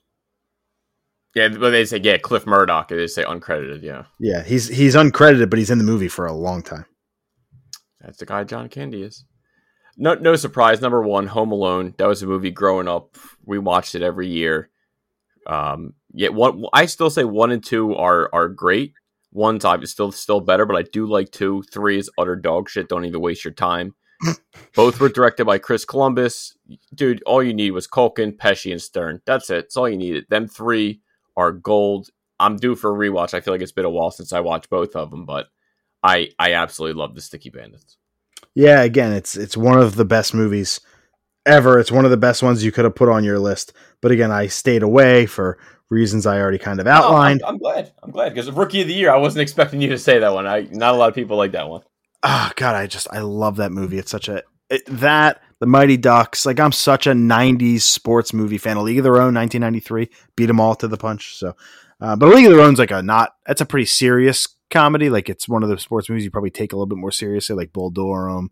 Yeah, but they say yeah, Cliff Murdoch. They say uncredited. Yeah, Yeah, he's he's uncredited, but he's in the movie for a long time. that's the guy John Candy is. No, no surprise. Number one, Home Alone. That was a movie growing up. We watched it every year. Um, yeah, one. I still say one and two are are great. One's obviously still still better, but I do like two. Three is utter dog shit. Don't even waste your time. Both were directed by Chris Columbus. Dude, all you need was Culkin, Pesci, and Stern. That's it. That's all you needed. Them three are gold. I'm due for a rewatch. I feel like it's been a while since I watched both of them, but I I absolutely love the Sticky Bandits. Yeah, again, it's it's one of the best movies ever. It's one of the best ones you could have put on your list. But again, I stayed away for reasons I already kind of outlined. I'm, I'm, glad. I'm glad because rookie of the year, I wasn't expecting you to say that one. I not a lot of people like that one. Oh God, I just I love that movie. It's such a it, that the Mighty Ducks. Like I'm such a '90s sports movie fan. A League of Their Own, 1993, beat them all to the punch. So, uh, but a League of Their Own's like a not. That's a pretty serious comedy. Like it's one of the sports movies you probably take a little bit more seriously, like Bull Durham,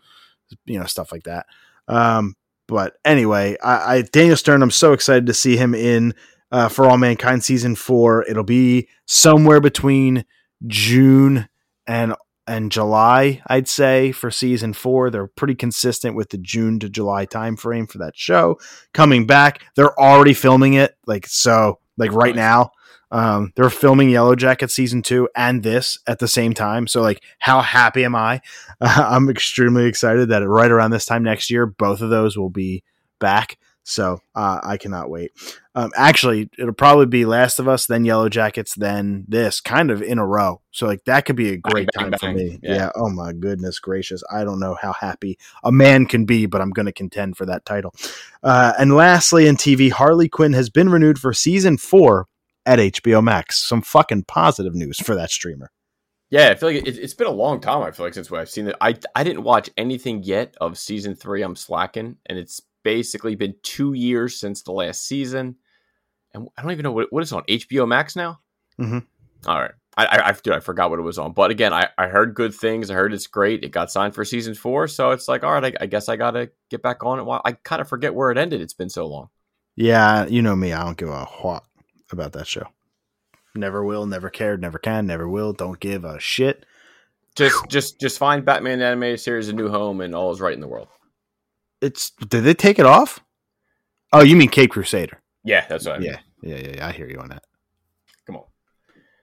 you know, stuff like that. Um, but anyway, I, I Daniel Stern, I'm so excited to see him in uh, for All Mankind season four. It'll be somewhere between June and and July, I'd say, for season four. They're pretty consistent with the June to July timeframe for that show. Coming back, they're already filming it, like so, like right nice. now. Um, they're filming Yellow Jacket season two and this at the same time. So, like, how happy am I? Uh, I'm extremely excited that right around this time next year, both of those will be back. So uh, I cannot wait. Um, actually, it'll probably be Last of Us, then Yellow Jackets, then this, kind of in a row. So like that could be a great bang, time bang, for me. Yeah. yeah. Oh my goodness gracious! I don't know how happy a man can be, but I'm going to contend for that title. Uh, and lastly, in TV, Harley Quinn has been renewed for season four at HBO Max. Some fucking positive news for that streamer. Yeah, I feel like it, has been a long time. I feel like since I've seen it. I I didn't watch anything yet of season three. I'm slacking, and it's basically been two years since the last season, and I don't even know what what is on HBO Max now. Mm-hmm. All right, I, I, I dude, I forgot what it was on, but again, I, I heard good things. I heard it's great. It got signed for season four, so it's like, all right, I, I guess I gotta get back on it. Well, I kind of forget where it ended. It's been so long. Yeah, you know me. I don't give a what about that show. Never will, never cared, never can, never will. Don't give a shit. Just, just, just find Batman animated series a new home, and all is right in the world it's did they take it off? Oh, you mean Cape Crusader? Yeah, that's what I mean. Yeah, yeah, yeah, yeah. I hear you on that. Come on,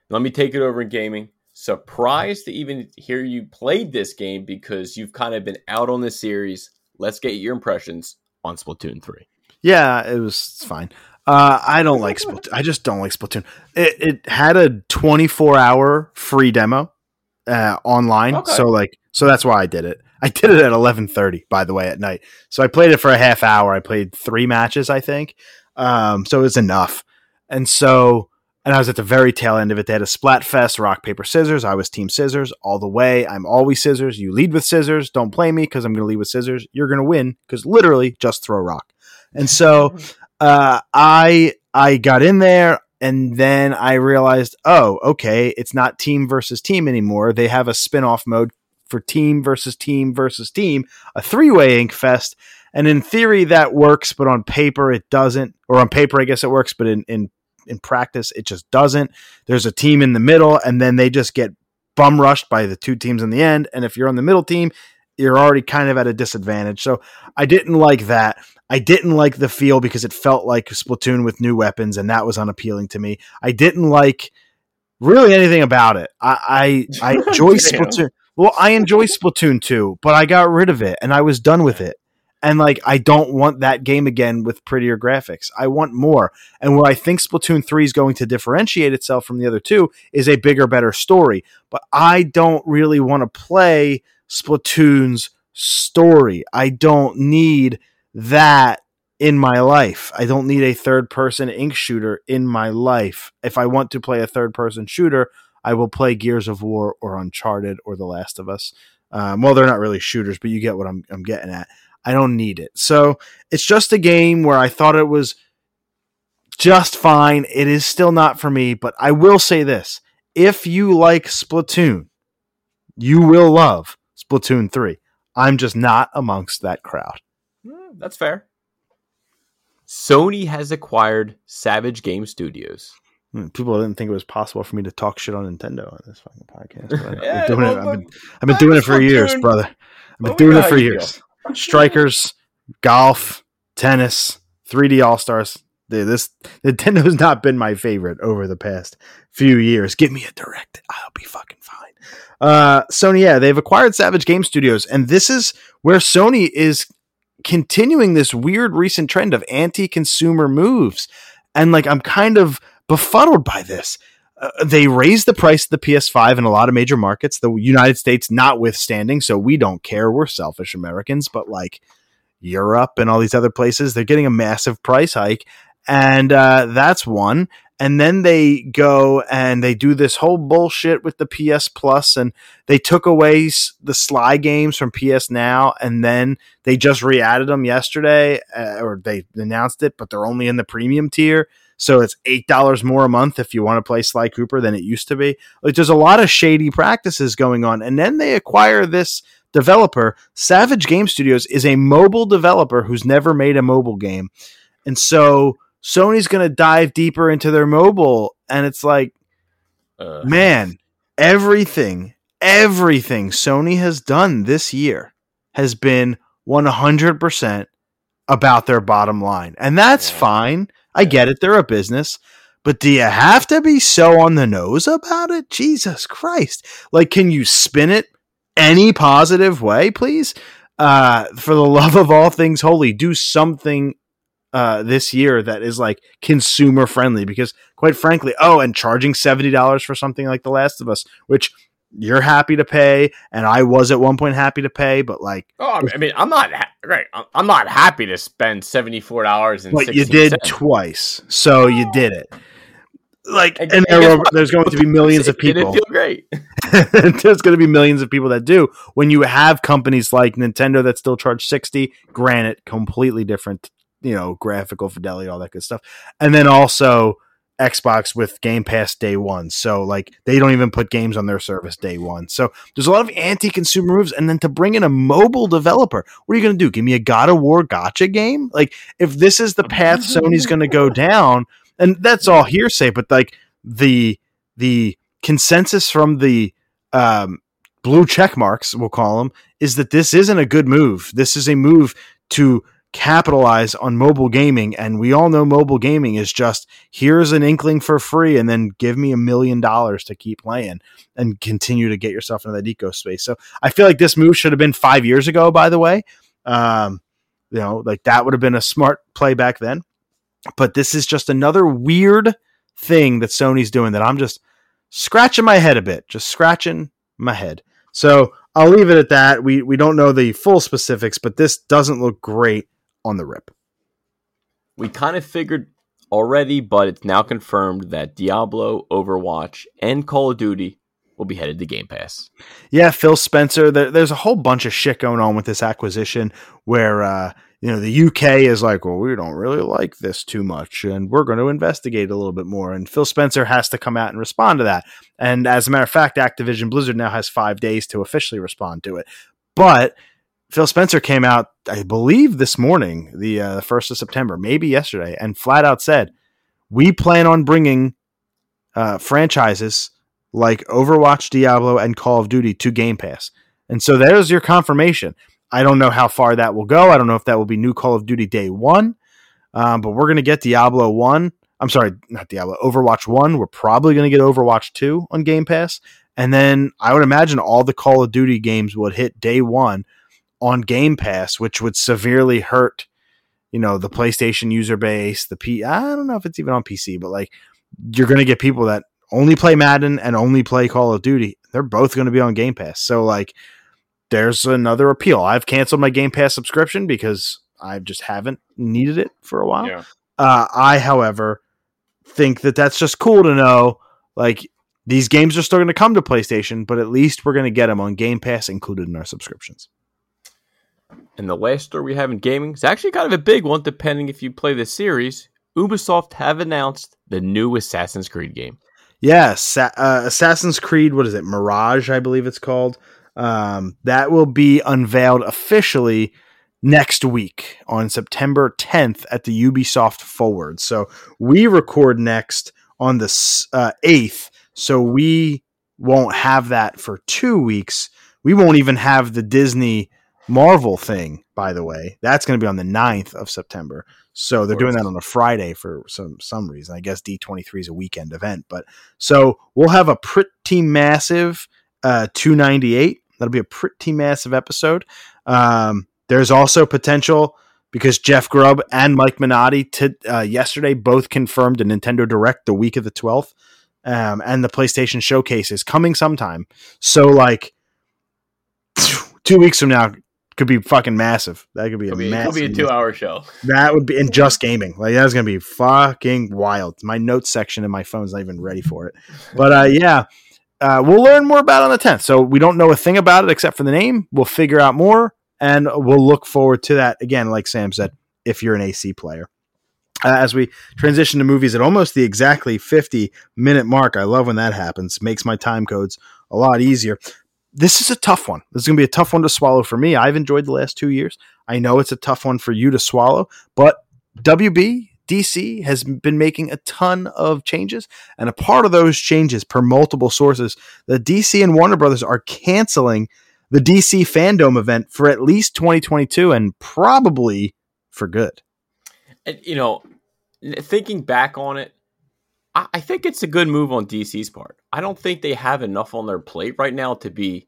let me take it over in gaming. Surprised to even hear you played this game because you've kind of been out on this series. Let's get your impressions on Splatoon three. Yeah, it was fine. Uh, I don't like Splatoon. I just don't like Splatoon. It, it had a 24 hour free demo uh, online, okay. so like, so that's why I did it. I did it at 11:30 by the way at night. So I played it for a half hour. I played 3 matches, I think. Um, so it was enough. And so and I was at the very tail end of it. They had a splat fest, rock paper scissors. I was team scissors all the way. I'm always scissors. You lead with scissors. Don't play me because I'm going to lead with scissors. You're going to win because literally just throw rock. And so uh, I I got in there and then I realized, oh, okay, it's not team versus team anymore. They have a spin-off mode for team versus team versus team, a three way ink fest. And in theory, that works, but on paper, it doesn't. Or on paper, I guess it works, but in, in, in practice, it just doesn't. There's a team in the middle, and then they just get bum rushed by the two teams in the end. And if you're on the middle team, you're already kind of at a disadvantage. So I didn't like that. I didn't like the feel because it felt like Splatoon with new weapons, and that was unappealing to me. I didn't like really anything about it. I I, I enjoy Splatoon. Well, I enjoy Splatoon 2, but I got rid of it and I was done with it. And like, I don't want that game again with prettier graphics. I want more. And where I think Splatoon 3 is going to differentiate itself from the other two is a bigger, better story. But I don't really want to play Splatoon's story. I don't need that in my life. I don't need a third person ink shooter in my life. If I want to play a third person shooter, I will play Gears of War or Uncharted or The Last of Us. Um, well, they're not really shooters, but you get what I'm, I'm getting at. I don't need it. So it's just a game where I thought it was just fine. It is still not for me, but I will say this. If you like Splatoon, you will love Splatoon 3. I'm just not amongst that crowd. Mm, that's fair. Sony has acquired Savage Game Studios. Hmm, people didn't think it was possible for me to talk shit on Nintendo on this fucking podcast. yeah, I've been doing it. I've been, I've been doing it for years, brother. I've been doing it for years. Strikers, golf, tennis, 3D All Stars. This Nintendo's not been my favorite over the past few years. Give me a direct, I'll be fucking fine. Uh, Sony, yeah, they've acquired Savage Game Studios, and this is where Sony is continuing this weird recent trend of anti-consumer moves. And like, I'm kind of befuddled by this. Uh, they raised the price of the PS5 in a lot of major markets, the United States notwithstanding. So we don't care. We're selfish Americans, but like, Europe and all these other places. They're getting a massive price hike, and uh, that's one. And then they go and they do this whole bullshit with the PS Plus, and they took away the Sly games from PS Now, and then they just re-added them yesterday, uh, or they announced it, but they're only in the premium tier. So it's eight dollars more a month if you want to play Sly Cooper than it used to be. Like there's a lot of shady practices going on, and then they acquire this developer. Savage Game Studios is a mobile developer who's never made a mobile game, and so Sony's going to dive deeper into their mobile, and it's like, uh. man, everything, everything Sony has done this year has been 100% about their bottom line. And that's yeah. fine. I get it. They're a business. But do you have to be so on the nose about it? Jesus Christ. Like, can you spin it any positive way, please? Uh, for the love of all things holy, do something uh, this year that is like consumer friendly because quite frankly oh and charging $70 for something like the last of us which you're happy to pay and i was at one point happy to pay but like oh i mean i'm not ha- right i'm not happy to spend $74 and but you did cents. twice so you did it. Like I, and there were, there's going to be millions of people. feel great. There's going to be millions of people that do. When you have companies like nintendo that still charge 60 granted completely different you know graphical fidelity all that good stuff. And then also xbox with game pass day one. So like they don't even put games on their service day one. So there's a lot of anti-consumer moves. And then to bring in a mobile developer what are you going to do? Give me a god of war gacha game? Like if this is the path sony's going to go down and that's all hearsay but like the the consensus from the um, blue check marks we'll call them is that this isn't a good move. This is a move to capitalize on mobile gaming. And we all know mobile gaming is just here's an inkling for free and then give me a million dollars to keep playing and continue to get yourself into that eco space so i feel like this move should have been five years ago by the way. Um, you know like that would have been a smart play back then. But this is just another weird thing that sony's doing that i'm just scratching my head a bit just scratching my head. So I'll leave it at that. We we don't know the full specifics, but this doesn't look great on the rip. We kind of figured already, but it's now confirmed that Diablo, Overwatch, and Call of Duty will be headed to Game Pass. Yeah, Phil Spencer. There, there's a whole bunch of shit going on with this acquisition where uh, you know the UK is like, well, we don't really like this too much, and we're going to investigate a little bit more. And Phil Spencer has to come out and respond to that. And as a matter of fact, Activision Blizzard now has five days to officially respond to it. But Phil Spencer came out, I believe, this morning, the uh, first of September, maybe yesterday, and flat out said, "We plan on bringing uh, franchises like Overwatch, Diablo, and Call of Duty to Game Pass." And so there's your confirmation. I don't know how far that will go. I don't know if that will be new Call of Duty Day One, um, but we're going to get Diablo One. I'm sorry, not Diablo, Overwatch One. We're probably going to get Overwatch Two on Game Pass, and then I would imagine all the Call of Duty games would hit Day One on Game Pass, which would severely hurt, you know, the PlayStation user base, the P I don't know if it's even on PC, but like you're going to get people that only play Madden and only play Call of Duty. They're both going to be on Game Pass. So like there's another appeal. I've canceled my Game Pass subscription because I just haven't needed it for a while. Yeah. Uh, I, however, think that that's just cool to know. Like these games are still going to come to PlayStation, but at least we're going to get them on Game Pass included in our subscriptions. And the last story we have in gaming is actually kind of a big one, depending if you play the series. Ubisoft have announced the new Assassin's Creed game. Yes, yeah, uh, Assassin's Creed. What is it? Mirage, I believe it's called. Um, that will be unveiled officially next week on September 10th at the Ubisoft Forward. So we record next on the uh, 8th. So we won't have that for two weeks. We won't even have the Disney Marvel thing, by the way, that's going to be on the 9th of September. So they're doing that on a Friday for some some reason. I guess D23 is a weekend event, but so we'll have a pretty massive uh, 298. That'll be a pretty massive episode. Um, there's also potential because Jeff Grubb and Mike Minotti t- uh, yesterday both confirmed a Nintendo Direct the week of the 12th, um, and the PlayStation Showcase is coming sometime. So like two weeks from now, could be fucking massive. That could be Could a be, massive. could be a two-hour show. That would be in just gaming. Like that's gonna be fucking wild. My notes section in my phone's not even ready for it. But uh, yeah, uh, we'll learn more about it on the tenth. So we don't know a thing about it except for the name. We'll figure out more, and we'll look forward to that again. Like Sam said, if you're an AC player. Uh, as we transition to movies at almost the exactly 50 minute mark, I love when that happens. Makes my time codes a lot easier. This is a tough one. This is going to be a tough one to swallow for me. I've enjoyed the last two years. I know it's a tough one for you to swallow, but WB DC has been making a ton of changes, and a part of those changes, per multiple sources, the DC and Warner Brothers are canceling the DC fandom event for at least 2022 and probably for good. You know, thinking back on it, I, I think it's a good move on DC's part. I don't think they have enough on their plate right now to be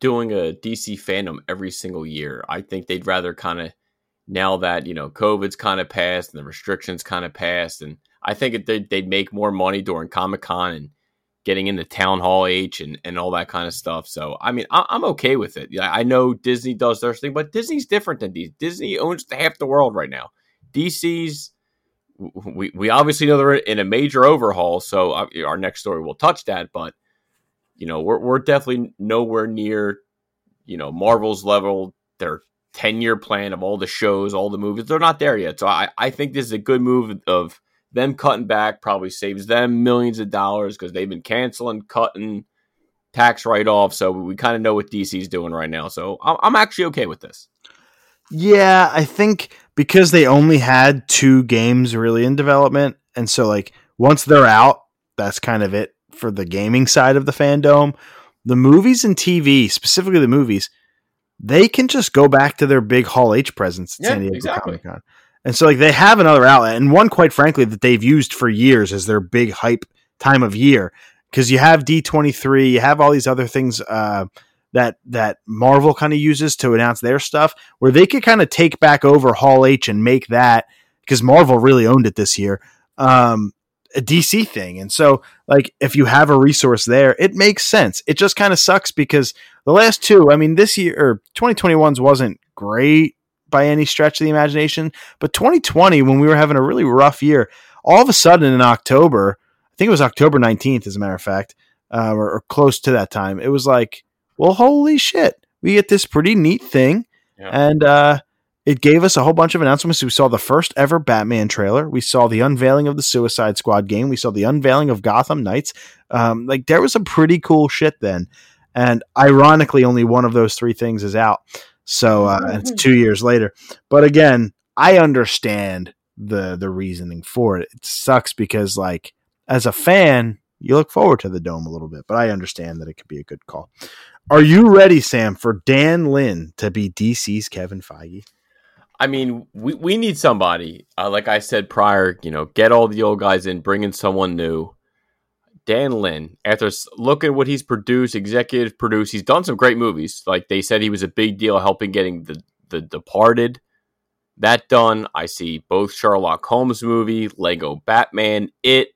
doing a DC fandom every single year. I think they'd rather kind of now that you know COVID's kind of passed and the restrictions kind of passed, and I think they'd, they'd make more money during Comic Con and getting into Town Hall H and, and all that kind of stuff. So I mean, I, am okay with it. I know Disney does their thing, but Disney's different than these. Disney owns half the world right now. DC's we we obviously know they're in a major overhaul, so uh, our next story will touch that. But you know, we're we're definitely nowhere near you know Marvel's level. Their ten year plan of all the shows, all the movies, they're not there yet. So I I think this is a good move of them cutting back. Probably saves them millions of dollars because they've been canceling, cutting tax write off. So we kind of know what DC's doing right now. So I'm, I'm actually okay with this. Yeah, I think because they only had two games really in development, and so like once they're out, that's kind of it for the gaming side of the fandom. The movies and TV, specifically the movies, they can just go back to their big Hall H presence at Yeah, San Diego exactly. Comic Con. And so like they have another outlet, and one quite frankly that they've used for years as their big hype time of year. Because you have D twenty three, you have all these other things uh, that that Marvel kind of uses to announce their stuff, where they could kind of take back over Hall H and make that because Marvel really owned it this year. Um, a DC thing. And so, like, if you have a resource there, it makes sense. It just kind of sucks because the last two, I mean, this year or 2021's wasn't great by any stretch of the imagination, but 2020, when we were having a really rough year, all of a sudden in October, I think it was October 19th, as a matter of fact, uh, or, or close to that time, it was like, well, holy shit, we get this pretty neat thing. Yeah. And, uh, it gave us a whole bunch of announcements. We saw the first ever Batman trailer. We saw the unveiling of the Suicide Squad game. We saw the unveiling of Gotham Knights. Um, like there was some pretty cool shit then. And ironically, only one of those three things is out. So uh, it's two years later. But again, I understand the the reasoning for it. It sucks because like as a fan, you look forward to the dome a little bit, but I understand that it could be a good call. Are you ready, Sam, for Dan Lin to be DC's Kevin Feige? I mean, we, we need somebody. Uh, like I said prior, you know, get all the old guys in, bring in someone new. Dan Lin, after looking at what he's produced, executive produced, he's done some great movies. Like they said, he was a big deal helping getting the the Departed that done. I see both Sherlock Holmes movie, Lego Batman, It,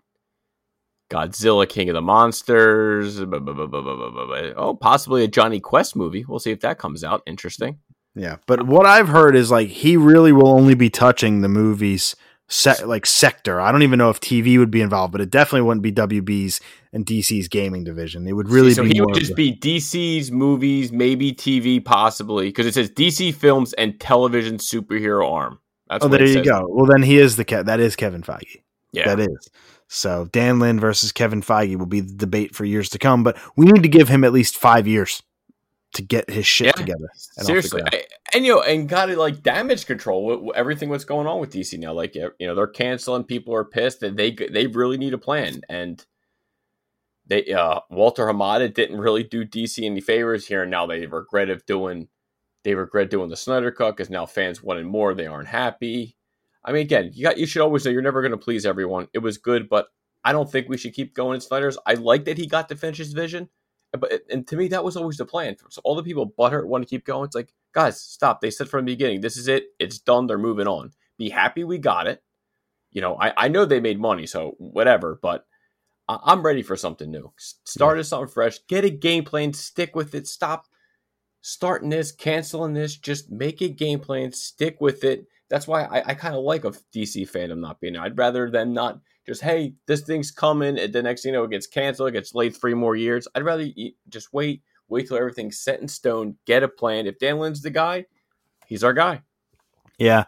Godzilla, King of the Monsters. Blah, blah, blah, oh, possibly a Jonny Quest movie. We'll see if that comes out. Interesting. Yeah, but what I've heard is like he really will only be touching the movies se- like sector. I don't even know if TV would be involved, but it definitely wouldn't be WB's and DC's gaming division. It would really see, so be he would just the- be DC's movies, maybe TV, possibly because it says DC films and television superhero arm. That's oh, there you go. Well, then he is the Ke- that is Kevin Feige. Yeah, that is. So Dan Lin versus Kevin Feige will be the debate for years to come, but we need to give him at least five years to get his shit Yeah. together. and seriously. I- and you know, and got to like damage control everything what's going on with DC now. Like you know, they're canceling. People are pissed, and they they really need a plan. And they uh Walter Hamada didn't really do DC any favors here, and now they regret of doing. They regret doing the Snyder cut because now fans wanted more. They aren't happy. I mean, again, you got you should always know you're never going to please everyone. It was good, but I don't think we should keep going in Snyder's. I like that he got to finish his vision, but and to me that was always the plan. So all the people butter want to keep going. It's like, guys, stop. They said from the beginning, this is it. It's done. They're moving on. Be happy we got it. You know, I, I know they made money, so whatever. But I, I'm ready for something new. Start as something fresh. Get a game plan. Stick with it. Stop. starting this, canceling this. Just make a game plan, stick with it. That's why I, I kind of like a DC fandom not being there. I'd rather than not just hey, this thing's coming, and the next thing you know, it gets canceled, it gets delayed three more years. I'd rather just wait, wait till everything's set in stone, get a plan. If Dan Lin's the guy, he's our guy. Yeah.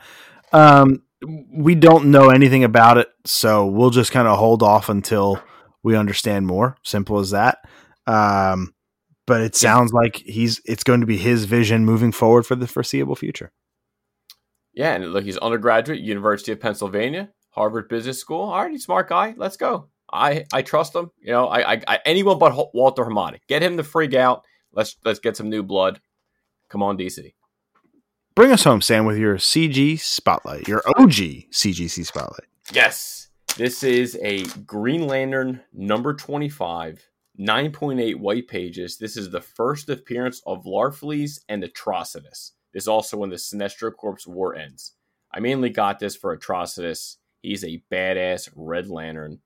Um, we don't know anything about it, so we'll just kind of hold off until we understand more. Simple as that. Um, but it sounds like he's it's going to be his vision moving forward for the foreseeable future. Yeah, and look, he's undergraduate, University of Pennsylvania, Harvard Business School. All right, he's smart guy. Let's go. I I trust him. You know, I, I, I anyone but Walter Hamada. Get him to freak out. Let's let's get some new blood. Come on, DC. Bring us home, Sam, with your CG spotlight, your OG CGC spotlight. Yes, this is a Green Lantern number twenty-five 9.8 white pages. This is the first appearance of Larfleeze and Atrocitus. Is also when the Sinestro Corps war ends. I mainly got this for Atrocitus. He's a badass Red Lantern.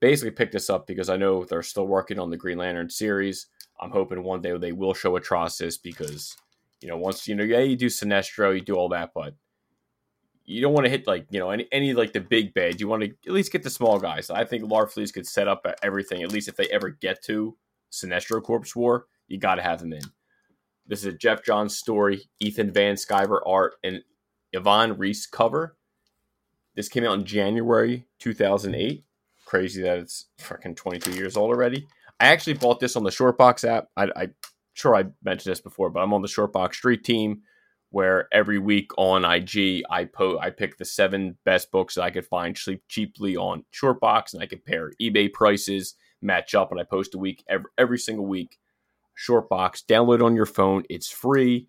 Basically, picked this up because I know they're still working on the Green Lantern series. I'm hoping one day they will show Atrocitus because, you know, once, you know, yeah, you do Sinestro, you do all that, but you don't want to hit like you know any any like the big bad. You want to at least get the small guys. I think Larfleeze could set up everything. At least if they ever get to Sinestro Corps War, you got to have them in. This is a Geoff Johns story, Ethan Van Sciver art, and Ivan Reis cover. This came out in January 2008. Crazy that it's freaking 22 years old already. I actually bought this on the Shortbox app. I, I sure I mentioned this before, but I'm on the Shortbox Street team where every week on IG I po I pick the seven best books that I could find cheap, cheaply on Shortbox, and I compare eBay prices, match up, and I post a week every every single week. Shortbox, download on your phone. It's free.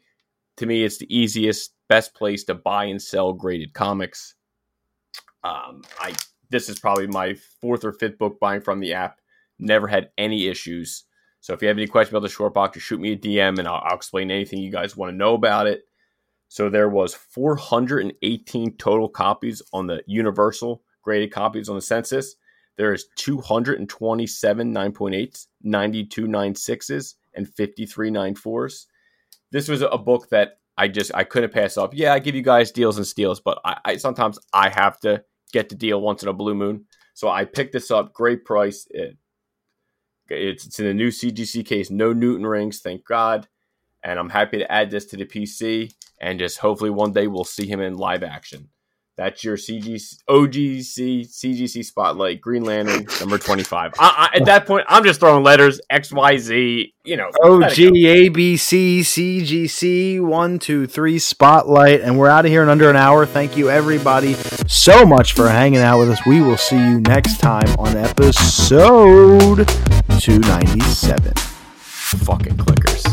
To me, it's the easiest, best place to buy and sell graded comics. Um, I this is probably my fourth or fifth book buying from the app. Never had any issues. So if you have any questions about the Shortbox, just shoot me a DM and I'll, I'll explain anything you guys want to know about it. So there was 418 total copies on the universal graded copies on the census. There is 227 9.8s, 92 9.6s, and 53 9.4s. This was a book that I just I couldn't pass up. Yeah, I give you guys deals and steals, but I, I sometimes I have to get the deal once in a blue moon. So I picked this up, great price. It, it's, it's in the new CGC case, no Newton rings, thank God. And I'm happy to add this to the PC and just hopefully one day we'll see him in live action. That's your CGC, OGC CGC spotlight, Green Lantern number twenty five. i at that point, I'm just throwing letters X Y Z. You know, OG ABC CGC one two three spotlight, and we're out of here in under an hour. Thank you everybody so much for hanging out with us. We will see you next time on episode two ninety seven. Fucking clickers.